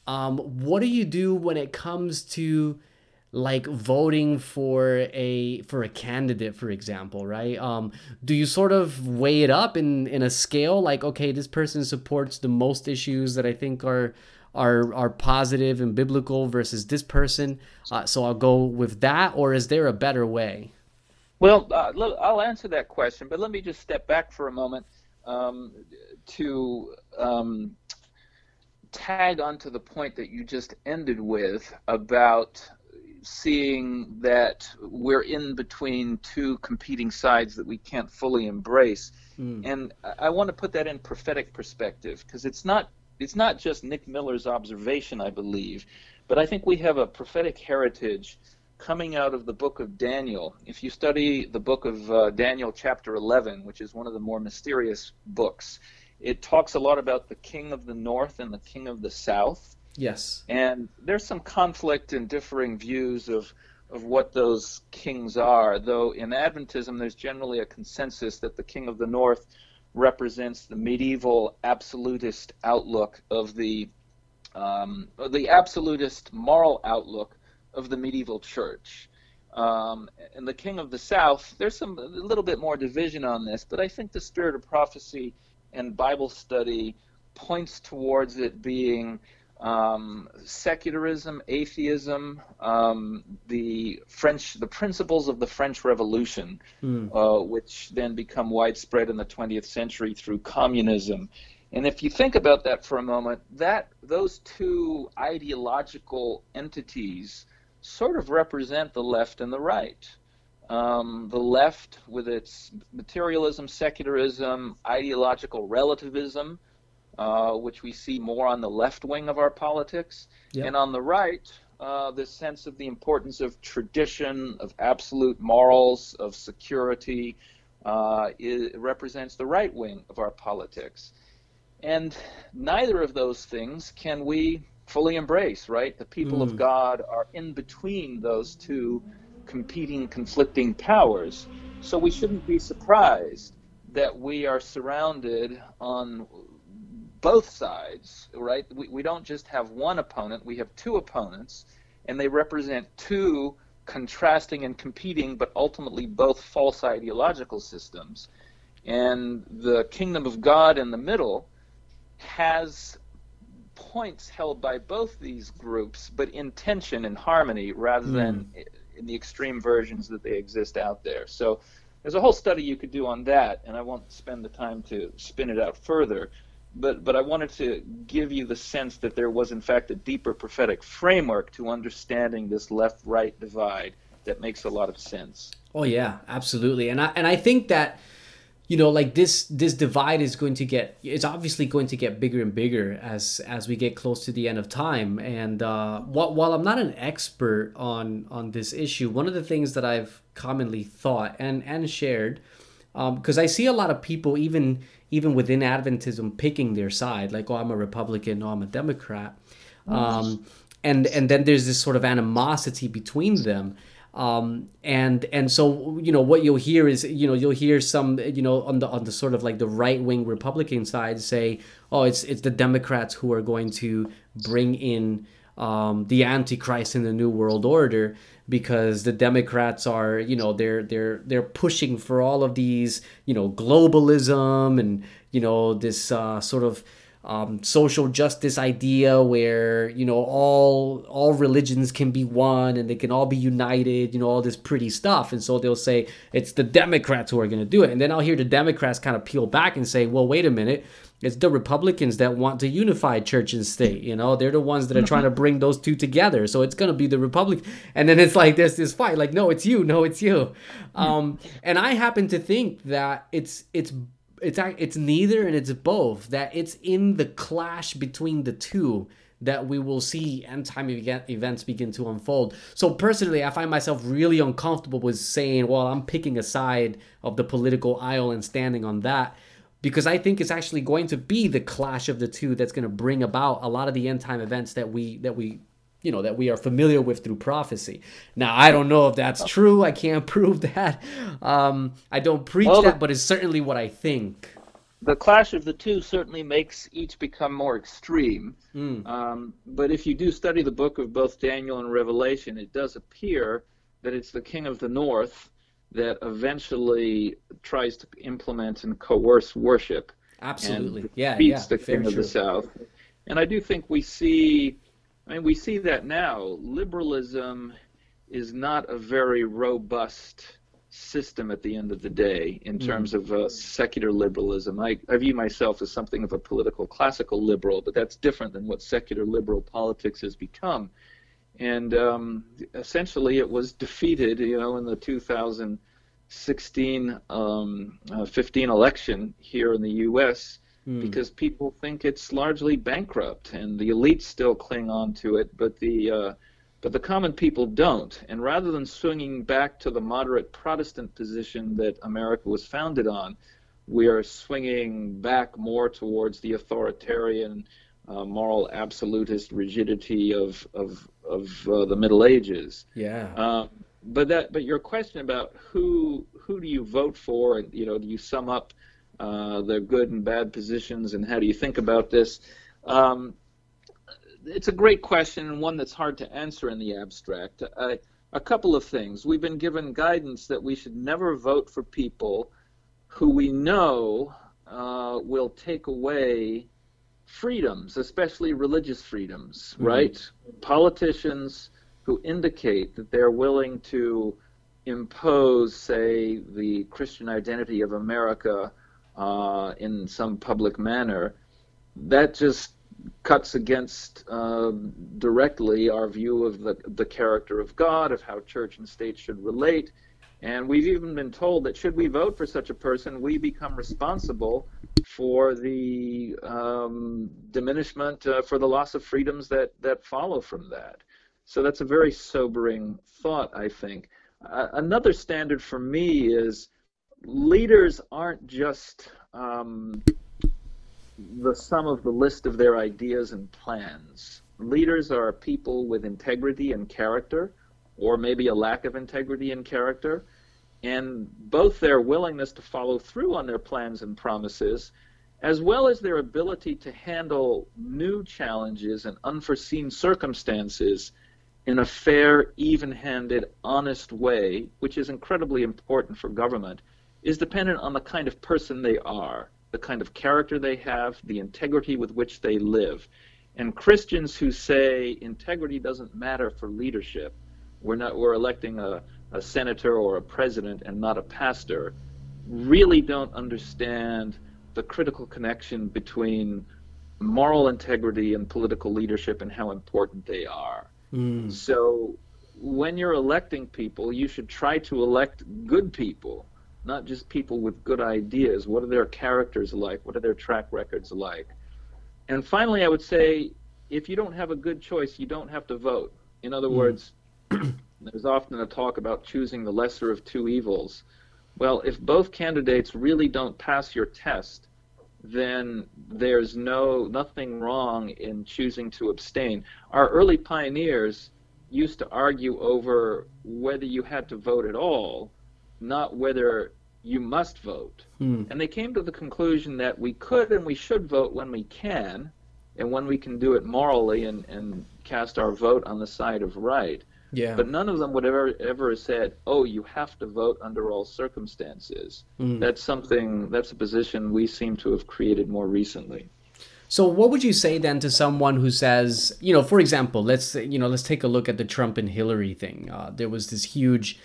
um, what do you do when it comes to like voting for a for a candidate for example right? Um do you sort of weigh it up in in a scale? Like okay this person supports the most issues that i think are are are positive and biblical versus this person. Uh, so i'll go with that or is there a better way? Well uh, i'll answer that question but let me just step back for a moment um, to um, tag onto the point that you just ended with about seeing that we're in between two competing sides that we can't fully embrace. Mm. And I want to put that in prophetic perspective because it's not it's not just Nick Miller's observation, I believe, but I think we have a prophetic heritage coming out of the book of Daniel. If you study the book of uh, Daniel, chapter 11, which is one of the more mysterious books, it talks a lot about the king of the north and the king of the south. Yes. And there's some conflict and differing views of of what those kings are, though in Adventism there's generally a consensus that the king of the north represents the medieval absolutist outlook of the um, the absolutist moral outlook of the medieval church. Um, and the king of the south, there's some a little bit more division on this, but I think the spirit of prophecy and Bible study points towards it being um, secularism, atheism, um, the French, the principles of the French Revolution, mm. uh, which then become widespread in the 20th century through communism. And if you think about that for a moment, that those two ideological entities sort of represent the left and the right. Um, the left, with its materialism, secularism, ideological relativism, uh, which we see more on the left wing of our politics, yep. and on the right, uh, this sense of the importance of tradition, of absolute morals, of security, uh, represents the right wing of our politics. And neither of those things can we fully embrace, right? The people mm. of God are in between those two competing, conflicting powers. So we shouldn't be surprised that we are surrounded on both sides, right? We, we don't just have one opponent, we have two opponents, and they represent two contrasting and competing, but ultimately both false ideological systems. And the kingdom of God in the middle has points held by both these groups, but in tension and harmony rather mm. than in the extreme versions that they exist out there. So there's a whole study you could do on that, and I won't spend the time to spin it out further. But, but I wanted to give you the sense that there was, in fact, a deeper prophetic framework to understanding this left right divide that makes a lot of sense. Oh, yeah, absolutely. And I, and I think that you know like this this divide is going to get it's obviously going to get bigger and bigger as as we get close to the end of time. And uh while, while i'm not an expert on on this issue one of the things that i've commonly thought and and shared because um, i see a lot of people even even within adventism picking their side like oh i'm a republican oh i'm a democrat. Um, and and then there's this sort of animosity between them um, and and so you know what you'll hear is you know you'll hear some you know on the on the sort of like the right wing Republican side say oh it's it's the Democrats who are going to bring in um, the Antichrist in the New World Order because the Democrats are you know they're they're they're pushing for all of these you know globalism and you know this uh, sort of um, social justice idea where you know all all religions can be one and they can all be united you know all this pretty stuff. And so they'll say it's the democrats who are going to do it. And then i'll hear the democrats kind of peel back and say well wait a minute. It's the republicans that want to unify church and state you know? They're the ones that are trying to bring those two together. So it's going to be the republic and then it's like there's this fight like no it's you no it's you. Um, and i happen to think that it's it's it's it's neither and it's both that it's in the clash between the two that we will see end time events begin to unfold. So personally, I find myself really uncomfortable with saying, well, I'm picking a side of the political aisle and standing on that because I think it's actually going to be the clash of the two that's going to bring about a lot of the end time events that we that we you know that we are familiar with through prophecy. Now i don't know if that's true. I can't prove that. Um, i don't preach well, that but it's certainly what i think. The clash of the two certainly makes each become more extreme. Mm. um, but if you do study the book of both daniel and revelation it does appear that it's the king of the north that eventually tries to implement and coerce worship absolutely. Yeah beats yeah, the king of the south. And i do think we see I mean, we see that now. Liberalism is not a very robust system at the end of the day in mm. terms of uh, secular liberalism. I, I view myself as something of a political classical liberal, but that's different than what secular liberal politics has become. And um, essentially, it was defeated, you know, in the 2016 um, uh, 15 election here in the U.S mm. because people think it's largely bankrupt, and the elites still cling on to it, but the uh, but the common people don't. And rather than swinging back to the moderate Protestant position that America was founded on, we are swinging back more towards the authoritarian, uh, moral absolutist rigidity of of of uh, the Middle Ages. Yeah. Um, but that but your question about who who do you vote for and you know do you sum up uh, their good and bad positions and how do you think about this? Um, it's a great question and one that's hard to answer in the abstract. Uh, a couple of things. We've been given guidance that we should never vote for people who we know uh, will take away freedoms especially religious freedoms mm-hmm. right? Politicians who indicate that they're willing to impose, say, the Christian identity of America uh, in some public manner, that just cuts against uh, directly our view of the, the character of God, of how church and state should relate. And we've even been told that should we vote for such a person, we become responsible for the um, diminishment, uh, for the loss of freedoms that, that follow from that. So that's a very sobering thought, I think. Uh, another standard for me is leaders aren't just um, the sum of the list of their ideas and plans. Leaders are people with integrity and character, or maybe a lack of integrity and character, and both their willingness to follow through on their plans and promises, as well as their ability to handle new challenges and unforeseen circumstances in a fair, even handed, honest way, which is incredibly important for government, is dependent on the kind of person they are, the kind of character they have, the integrity with which they live. And Christians who say integrity doesn't matter for leadership, we're not we're electing a, a senator or a president and not a pastor, really don't understand the critical connection between moral integrity and political leadership and how important they are. Mm. So when you're electing people, you should try to elect good people, not just people with good ideas. What are their characters like? What are their track records like? And finally, I would say if you don't have a good choice, you don't have to vote. In other mm. words, there's often a talk about choosing the lesser of two evils. Well, if both candidates really don't pass your test, then there's no nothing wrong in choosing to abstain. Our early pioneers used to argue over whether you had to vote at all, not whether you must vote. Hmm. And they came to the conclusion that we could and we should vote when we can, and when we can do it morally and, and cast our vote on the side of right. Yeah. But none of them would ever ever said, "Oh, you have to vote under all circumstances." Mm. That's something. That's a position we seem to have created more recently. So, what would you say then to someone who says, you know, for example, let's you know, let's take a look at the Trump and Hillary thing. Uh, there was this huge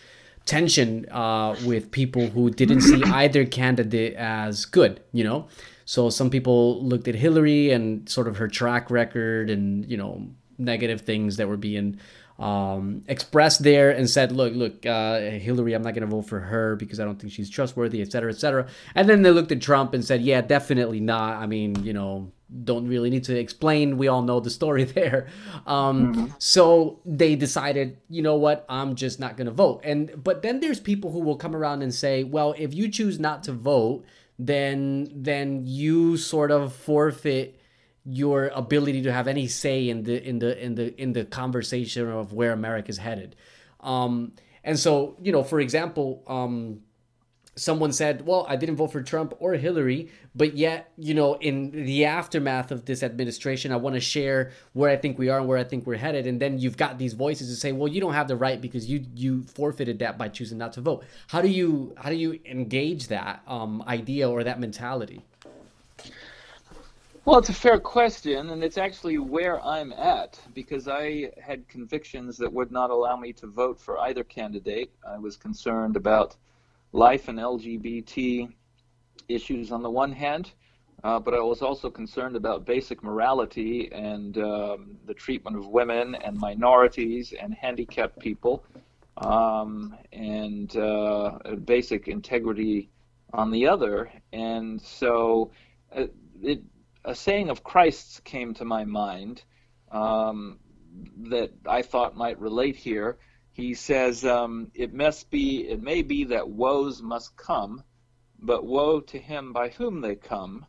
tension uh, with people who didn't see either candidate as good. You know, so some people looked at Hillary and sort of her track record and you know negative things that were being um, expressed there and said, look, look, uh, Hillary, I'm not going to vote for her because I don't think she's trustworthy, et cetera, et cetera. And then they looked at Trump and said, yeah, definitely not. I mean, you know, don't really need to explain. We all know the story there. Um, mm-hmm. So they decided, you know what, I'm just not going to vote. And but then there's people who will come around and say, well, if you choose not to vote, then then you sort of forfeit your ability to have any say in the in the in the in the conversation of where America is headed. Um, and so, you know, for example, um, someone said, "Well, I didn't vote for Trump or Hillary, but yet, you know, in the aftermath of this administration, I want to share where I think we are and where I think we're headed." And then you've got these voices to say, "Well, you don't have the right because you you forfeited that by choosing not to vote." How do you how do you engage that um, idea or that mentality? Well, it's a fair question, and it's actually where I'm at because I had convictions that would not allow me to vote for either candidate. I was concerned about life and LGBT issues on the one hand, uh, but I was also concerned about basic morality and um, the treatment of women and minorities and handicapped people, um, and uh, basic integrity on the other. And so uh, it a saying of Christ's came to my mind um, that I thought might relate here. He says, um, "It must be, it may be that woes must come, but woe to him by whom they come."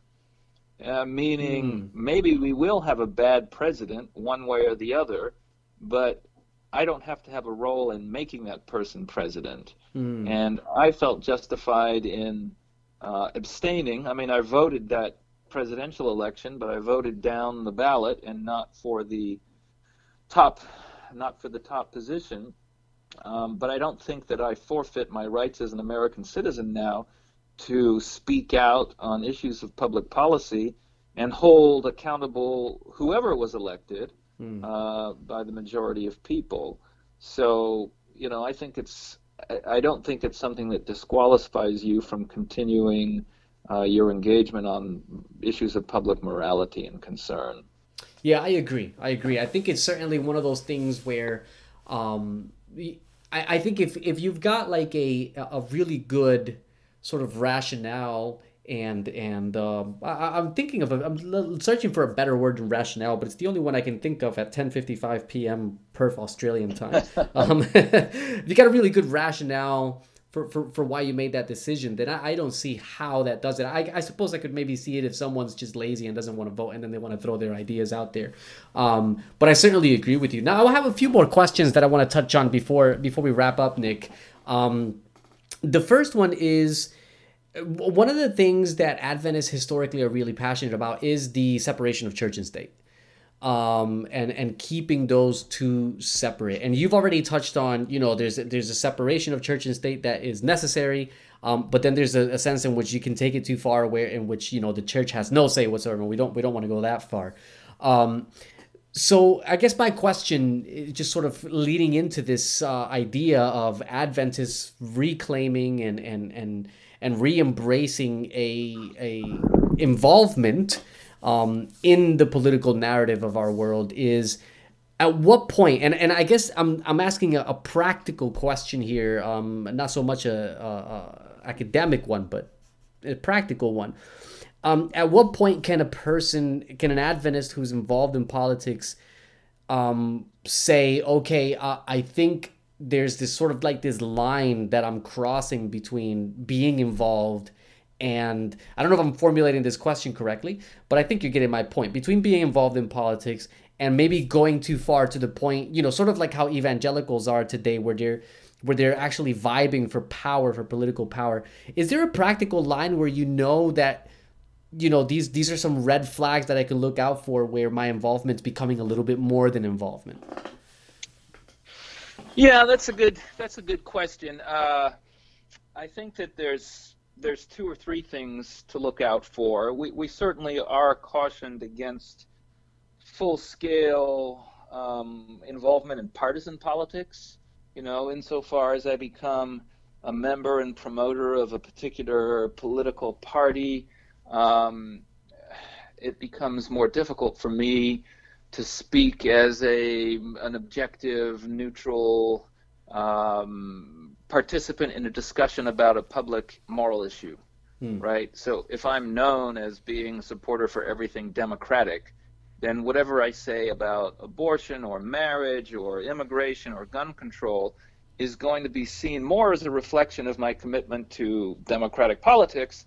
Uh, meaning, mm. maybe we will have a bad president, one way or the other, but I don't have to have a role in making that person president. Mm. And I felt justified in uh, abstaining. I mean, I voted that presidential election, but I voted down the ballot and not for the top, not for the top position. Um, but I don't think that I forfeit my rights as an American citizen now to speak out on issues of public policy and hold accountable whoever was elected Mm. uh, by the majority of people. So, you know, I think it's, I, I don't think it's something that disqualifies you from continuing uh, your engagement on issues of public morality and concern. Yeah, I agree. I agree. I think it's certainly one of those things where, um, I, I think if if you've got like a a really good sort of rationale and and um, I, I'm thinking of a, I'm searching for a better word than rationale, but it's the only one I can think of at 10:55 p.m. Perth Australian time. um, you got a really good rationale for, for, for why you made that decision, then I, I don't see how that does it. I, I suppose I could maybe see it if someone's just lazy and doesn't want to vote and then they want to throw their ideas out there. Um, but I certainly agree with you. Now I have a few more questions that I want to touch on before before we wrap up, Nick. Um, the first one is one of the things that Adventists historically are really passionate about is the separation of church and state. Um, and and keeping those two separate. And you've already touched on, you know, there's there's a separation of church and state that is necessary, um, but then there's a, a, sense in which you can take it too far, where in which you know the church has no say whatsoever. We don't we don't want to go that far. Um, so I guess my question, just sort of leading into this uh, idea of Adventists reclaiming and and and and re-embracing a a involvement um, in the political narrative of our world is at what point and, and i guess i'm, I'm asking a, a practical question here um, not so much a, a, a, academic one but a practical one. Um, at what point can a person can an adventist who's involved in politics um, say okay uh, i think there's this sort of like this line that i'm crossing between being involved and I don't know if I'm formulating this question correctly, but I think you're getting my point. Between being involved in politics and maybe going too far to the point, you know, sort of like how evangelicals are today, where they're where they're actually vibing for power, for political power. Is there a practical line where you know that, you know, these these are some red flags that I can look out for where my involvement's becoming a little bit more than involvement? Yeah, that's a good that's a good question. Uh, I think that there's there's two or three things to look out for. We, we certainly are cautioned against full scale um, involvement in partisan politics, you know, insofar as I become a member and promoter of a particular political party, um, it becomes more difficult for me to speak as a an objective, neutral um, participant in a discussion about a public moral issue, hmm. right? So if I'm known as being a supporter for everything democratic, then whatever I say about abortion or marriage or immigration or gun control is going to be seen more as a reflection of my commitment to democratic politics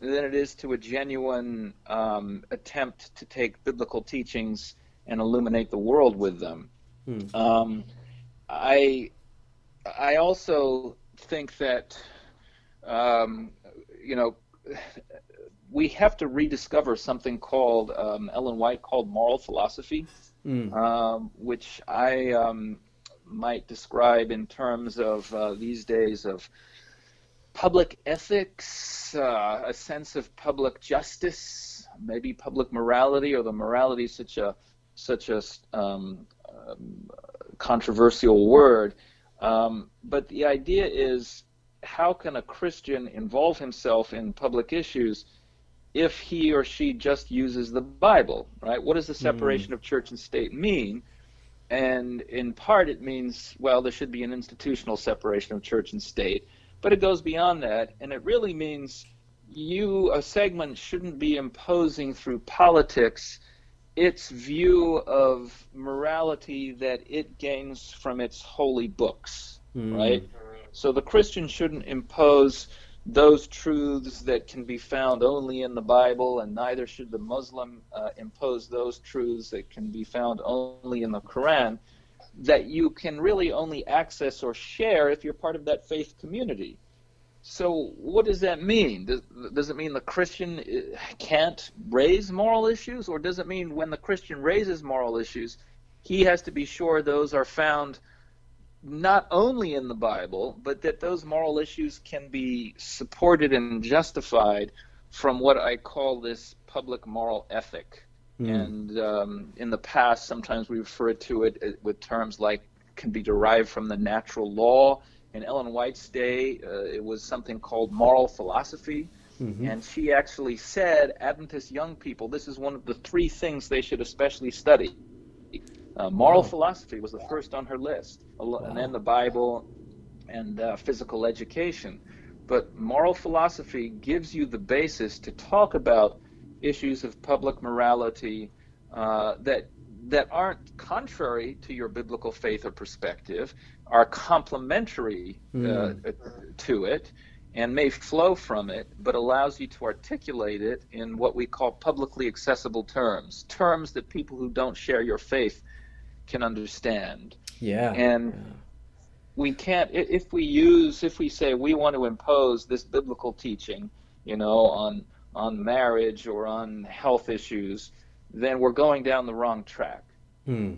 than it is to a genuine um, attempt to take biblical teachings and illuminate the world with them. Hmm. Um, I I also think that um, you know we have to rediscover something called um, Ellen White called moral philosophy, mm. um, which I um, might describe in terms of uh, these days of public ethics, uh, a sense of public justice, maybe public morality, or the morality such a such a um, um, controversial word. Um, but the idea is how can a Christian involve himself in public issues if he or she just uses the Bible, right? What does the separation mm. of church and state mean? And in part, it means, well, there should be an institutional separation of church and state. But it goes beyond that, and it really means you, a segment, shouldn't be imposing through politics its view of morality that it gains from its holy books, mm. right? So the Christian shouldn't impose those truths that can be found only in the Bible, and neither should the Muslim uh, impose those truths that can be found only in the Quran. that you can really only access or share if you're part of that faith community. So, what does that mean? Does, does it mean the Christian uh, can't raise moral issues, or does it mean when the Christian raises moral issues, he has to be sure those are found not only in the Bible, but that those moral issues can be supported and justified from what I call this public moral ethic? Mm. And um, in the past, sometimes we refer to it uh, with terms like can be derived from the natural law in Ellen White's day, uh, it was something called moral philosophy. Mm-hmm. And she actually said, Adventist young people, this is one of the three things they should especially study. Uh, moral wow. philosophy was the first on her list, wow. and then the Bible and uh, physical education. But moral philosophy gives you the basis to talk about issues of public morality uh, that that aren't contrary to your biblical faith or perspective, are complementary mm. uh, to it and may flow from it, but allows you to articulate it in what we call publicly accessible terms, terms that people who don't share your faith can understand. Yeah. And yeah. we can't, if we use, if we say we want to impose this biblical teaching, you know, on on marriage or on health issues, then we're going down the wrong track. Hmm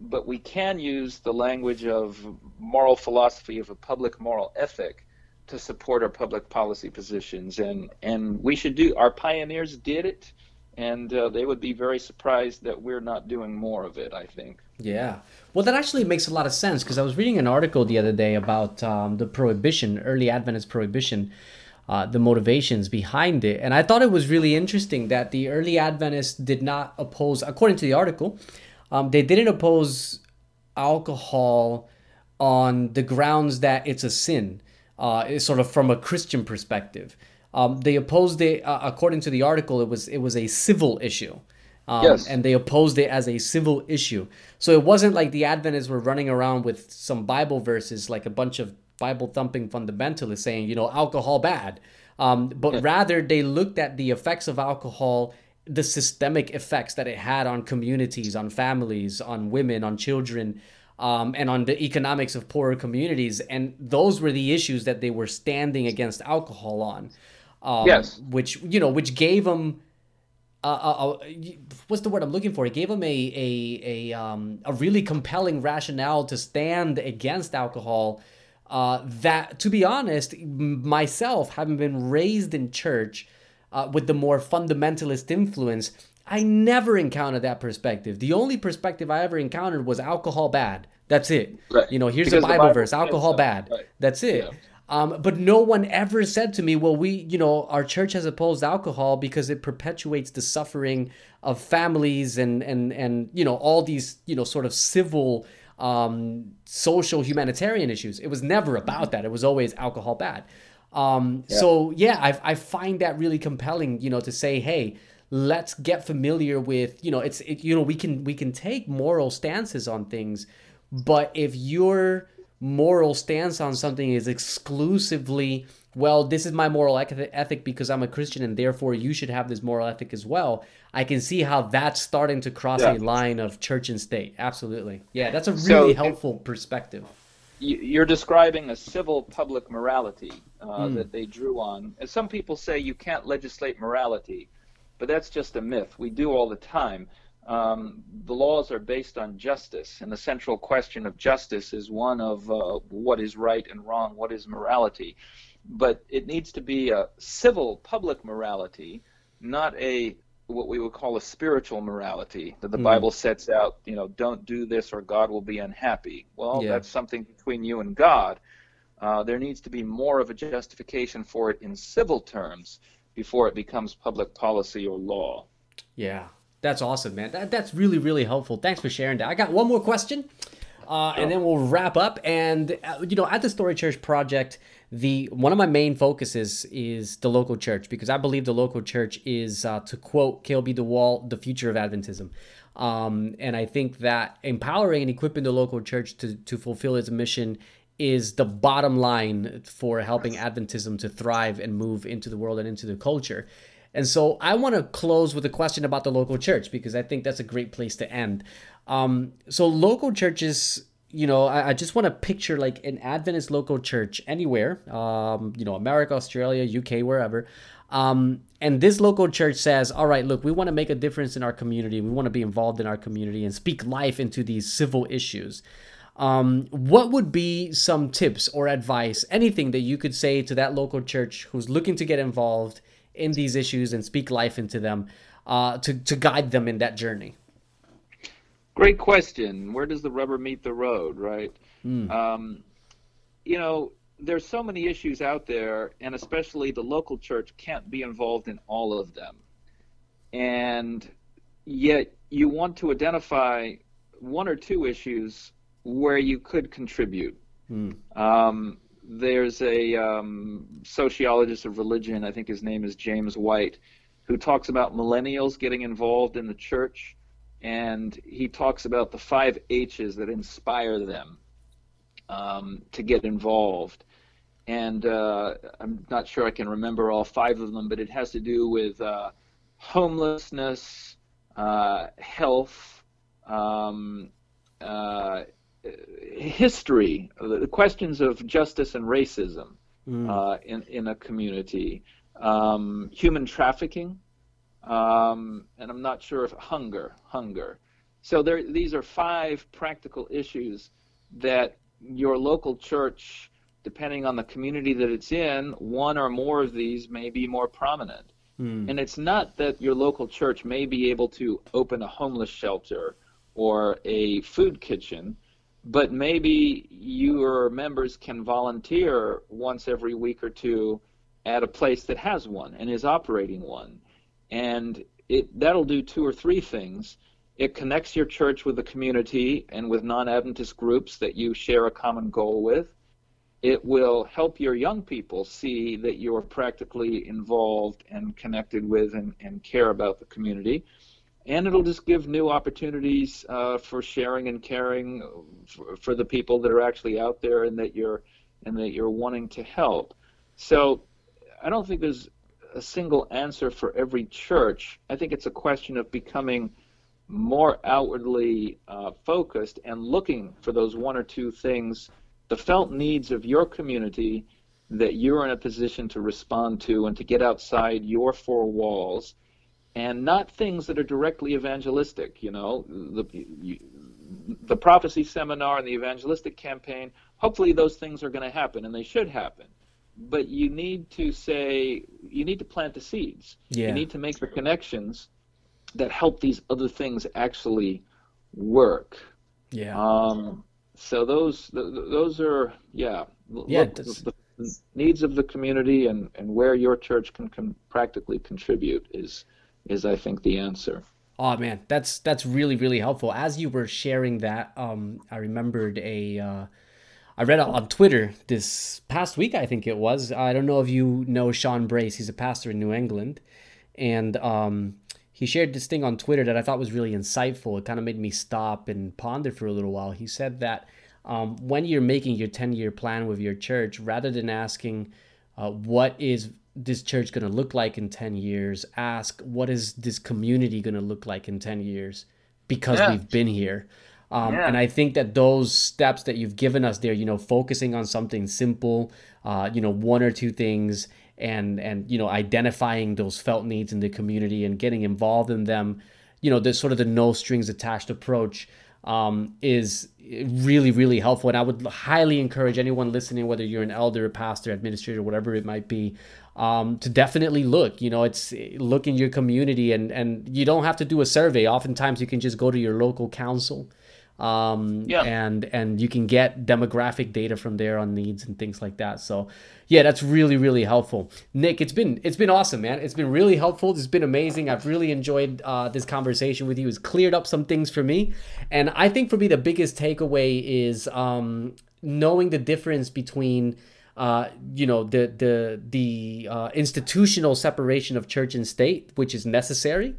but we can use the language of moral philosophy of a public moral ethic to support our public policy positions. And and we should do our pioneers did it and uh, they would be very surprised that we're not doing more of it i think. Yeah. Well that actually makes a lot of sense because i was reading an article the other day about um, the prohibition early adventist prohibition uh, the motivations behind it. And i thought it was really interesting that the early adventists did not oppose according to the article um, they didn't oppose alcohol on the grounds that it's a sin, uh, sort of from a Christian perspective. Um, they opposed it, uh, according to the article, it was it was a civil issue. Um, yes. And they opposed it as a civil issue. So it wasn't like the Adventists were running around with some Bible verses, like a bunch of Bible thumping fundamentalists saying, you know, alcohol bad. Um, but yeah. rather, they looked at the effects of alcohol the systemic effects that it had on communities, on families, on women, on children, um, and on the economics of poorer communities. And those were the issues that they were standing against alcohol on. Um, yes. Which you know, which gave them. Uh, what's the word I'm looking for? It gave them a a a um, a really compelling rationale to stand against alcohol. Uh, that, to be honest, myself, having been raised in church, uh, with the more fundamentalist influence, I never encountered that perspective. The only perspective I ever encountered was alcohol bad. That's it. Right. You know, here's because a Bible, Bible verse, alcohol bad. Right. That's it. Yeah. Um, but no one ever said to me, well, we, you know, our church has opposed alcohol because it perpetuates the suffering of families and, and, and, you know, all these, you know, sort of civil, um, social humanitarian issues. It was never about that. It was always alcohol bad. Um, yeah. So yeah, I, I find that really compelling. You know, to say, hey, let's get familiar with. You know, it's it, you know we can we can take moral stances on things, but if your moral stance on something is exclusively well this is my moral ethic because i'm a christian and therefore you should have this moral ethic as well i can see how that's starting to cross yeah. a line of church and state absolutely yeah that's a really so, helpful perspective you're describing a civil public morality uh, mm. that they drew on. And some people say you can't legislate morality, but that's just a myth. We do all the time. Um, the laws are based on justice, and the central question of justice is one of uh, what is right and wrong, what is morality. But it needs to be a civil public morality, not a what we would call a spiritual morality that the mm. Bible sets out, you know, don't do this or God will be unhappy. Well, yeah. that's something between you and God. Uh, there needs to be more of a justification for it in civil terms before it becomes public policy or law. Yeah, that's awesome, man. That, that's really, really helpful. Thanks for sharing that. I got one more question. Uh, and then we'll wrap up. And uh, you know, at the Story Church project, the one of my main focuses is the local church because I believe the local church is, uh, to quote KLB DeWall, the future of Adventism. Um, and I think that empowering and equipping the local church to, to fulfill its mission is the bottom line for helping Adventism to thrive and move into the world and into the culture. And so I want to close with a question about the local church because I think that's a great place to end. Um, so local churches, you know, I, I just want to picture like an Adventist local church anywhere, um, you know, America, Australia, UK, wherever. Um, and this local church says, all right, look, we want to make a difference in our community. We want to be involved in our community and speak life into these civil issues. Um, what would be some tips or advice, anything that you could say to that local church who's looking to get involved in these issues and speak life into them uh, to, to guide them in that journey? Great question. Where does the rubber meet the road, right? Mm. Um, you know, there's so many issues out there, and especially the local church can't be involved in all of them. And yet, you want to identify one or two issues where you could contribute. Mm. Um, there's a um, sociologist of religion, I think his name is James White, who talks about millennials getting involved in the church, and he talks about the five H's that inspire them um, to get involved. And uh, I'm not sure I can remember all five of them, but it has to do with uh, homelessness, uh, health, um, uh, history, the questions of justice and racism mm. uh, in in a community, um, human trafficking, um, and I'm not sure if hunger, hunger. So there, these are five practical issues that your local church, depending on the community that it's in, one or more of these may be more prominent. Mm. And it's not that your local church may be able to open a homeless shelter or a food kitchen but maybe your members can volunteer once every week or two at a place that has one and is operating one. And it, that'll do two or three things. It connects your church with the community and with non Adventist groups that you share a common goal with. It will help your young people see that you're practically involved and connected with and, and care about the community and it'll just give new opportunities uh, for sharing and caring for, for, the people that are actually out there and that you're and that you're wanting to help. So I don't think there's a single answer for every church. I think it's a question of becoming more outwardly uh, focused and looking for those one or two things, the felt needs of your community that you're in a position to respond to and to get outside your four walls and not things that are directly evangelistic. You know, the you, the prophecy seminar and the evangelistic campaign. Hopefully, those things are going to happen, and they should happen. But you need to say you need to plant the seeds. Yeah. You need to make the connections that help these other things actually work. Yeah. Um, so those those are yeah. Yeah. Look, the, the needs of the community and, and where your church can, can practically contribute is is I think the answer. Oh man, that's that's really really helpful. As you were sharing that, um, I remembered a. Uh, I read on Twitter this past week, I think it was. I don't know if you know Sean Brace. He's a pastor in New England, and um, he shared this thing on Twitter that I thought was really insightful. It kind of made me stop and ponder for a little while. He said that um, when you're making your 10 year plan with your church, rather than asking uh, what is this church going to look like in 10 years ask what is this community going to look like in 10 years because yeah. we've been here um, yeah. and i think that those steps that you've given us there you know focusing on something simple uh, you know one or two things and and you know identifying those felt needs in the community and getting involved in them you know the sort of the no strings attached approach um, is really really helpful and i would highly encourage anyone listening whether you're an elder a pastor administrator whatever it might be um, to definitely look. You know, it's look in your community, and and you don't have to do a survey. Oftentimes, you can just go to your local council, um, yeah. and and you can get demographic data from there on needs and things like that. So, yeah, that's really really helpful. Nick, it's been it's been awesome, man. It's been really helpful. It's been amazing. I've really enjoyed uh, this conversation with you. It's cleared up some things for me, and I think for me the biggest takeaway is um, knowing the difference between uh, you know the the the uh, institutional separation of church and state, which is necessary,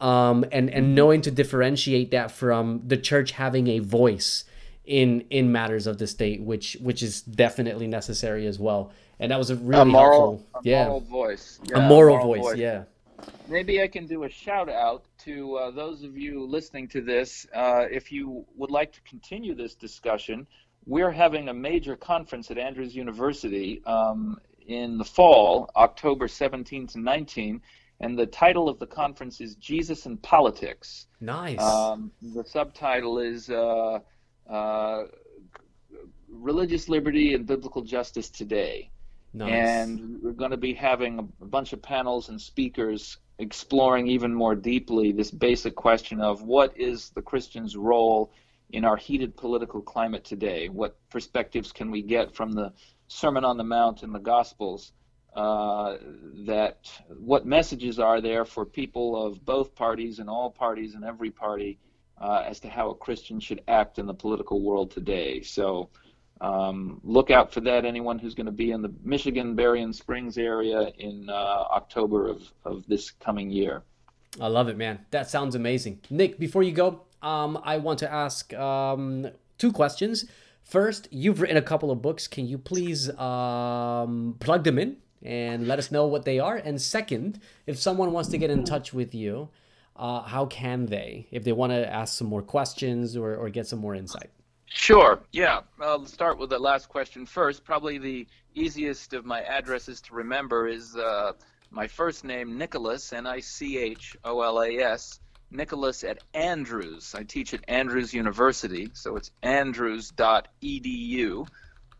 um, and and knowing to differentiate that from the church having a voice in in matters of the state, which which is definitely necessary as well. And that was a really a moral, helpful, a yeah, moral voice, yeah, a moral, moral voice, voice, yeah. maybe I can do a shout out to uh, those of you listening to this. Uh, if you would like to continue this discussion, we're having a major conference at Andrews University um, in the fall, October 17 to 19, and the title of the conference is Jesus and Politics. Nice. Um, the subtitle is uh, uh, Religious Liberty and Biblical Justice Today. nice. And we're going to be having a bunch of panels and speakers exploring even more deeply this basic question of what is the Christian's role in our heated political climate today? What perspectives can we get from the Sermon on the Mount and the Gospels? Uh, that what messages are there for people of both parties and all parties and every party uh, as to how a Christian should act in the political world today? So um, look out for that. Anyone who's going to be in the Michigan, Berrien Springs area in uh, October of, of this coming year. I love it, man. That sounds amazing. Nick, before you go, um, I want to ask um, two questions. First, you've written a couple of books. Can you please um, plug them in and let us know what they are? And second, if someone wants to get in touch with you, uh, how can they? If they want to ask some more questions or, or get some more insight. Sure. Yeah. I'll start with the last question first. Probably the easiest of my addresses to remember is uh, my first name, Nicholas, N I C H O L A S, Nicholas at Andrews. I teach at Andrews University, so it's andrews.edu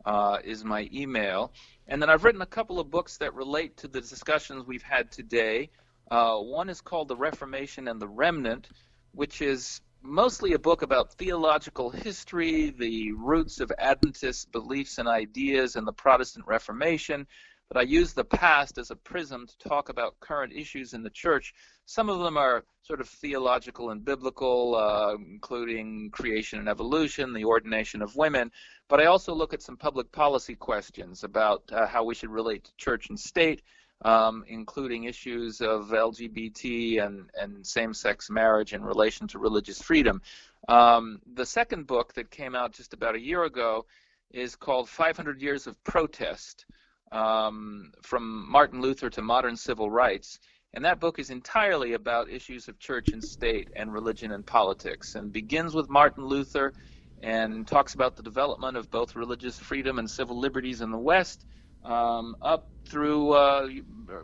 uh, is my email. And then I've written a couple of books that relate to the discussions we've had today. Uh, one is called The Reformation and the Remnant, which is mostly a book about theological history, the roots of Adventist beliefs and ideas, and the Protestant Reformation. But I use the past as a prism to talk about current issues in the church. Some of them are sort of theological and biblical, uh, including creation and evolution, the ordination of women. But I also look at some public policy questions about uh, how we should relate to church and state, um, including issues of LGBT and, and same sex marriage in relation to religious freedom. Um, the second book that came out just about a year ago is called 500 Years of Protest um, From Martin Luther to Modern Civil Rights. And that book is entirely about issues of church and state and religion and politics and begins with Martin Luther and talks about the development of both religious freedom and civil liberties in the West um, up through uh,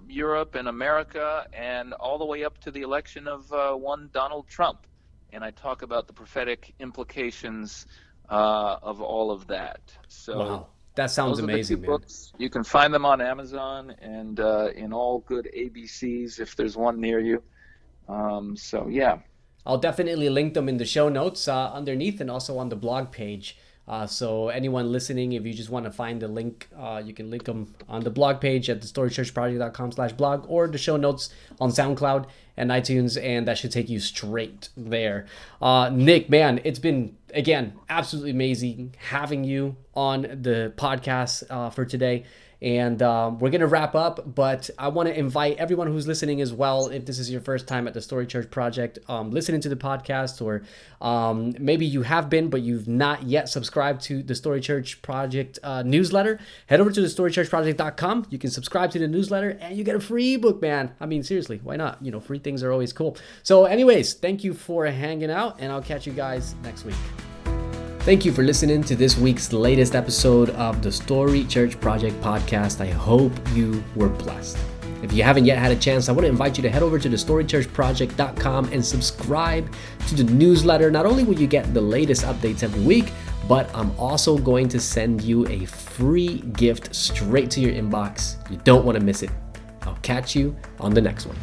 Europe and America, and all the way up to the election of uh, one Donald Trump. And I talk about the prophetic implications uh, of all of that. So wow, that sounds those amazing, are the two man. books. You can find them on Amazon and uh, in all good ABCs if there's one near you. Um, so yeah. I'll definitely link them in the show notes uh, underneath and also on the blog page. Uh, so anyone listening, if you just want to find the link, uh, you can link them on the blog page at thestorychurchproject.com slash blog or the show notes on SoundCloud and iTunes, and that should take you straight there. Uh, Nick, man, it's been, again, absolutely amazing having you on the podcast uh, for today. And um, we're going to wrap up, but I want to invite everyone who's listening as well. If this is your first time at the Story Church Project, um, listening to the podcast, or um, maybe you have been, but you've not yet subscribed to the Story Church Project uh, newsletter, head over to the thestorychurchproject.com. You can subscribe to the newsletter and you get a free book, man. I mean, seriously, why not? You know, free things are always cool. So, anyways, thank you for hanging out, and I'll catch you guys next week. Thank you for listening to this week's latest episode of the Story Church Project podcast. I hope you were blessed. If you haven't yet had a chance, I want to invite you to head over to thestorychurchproject.com and subscribe to the newsletter. Not only will you get the latest updates every week, but I'm also going to send you a free gift straight to your inbox. You don't want to miss it. I'll catch you on the next one.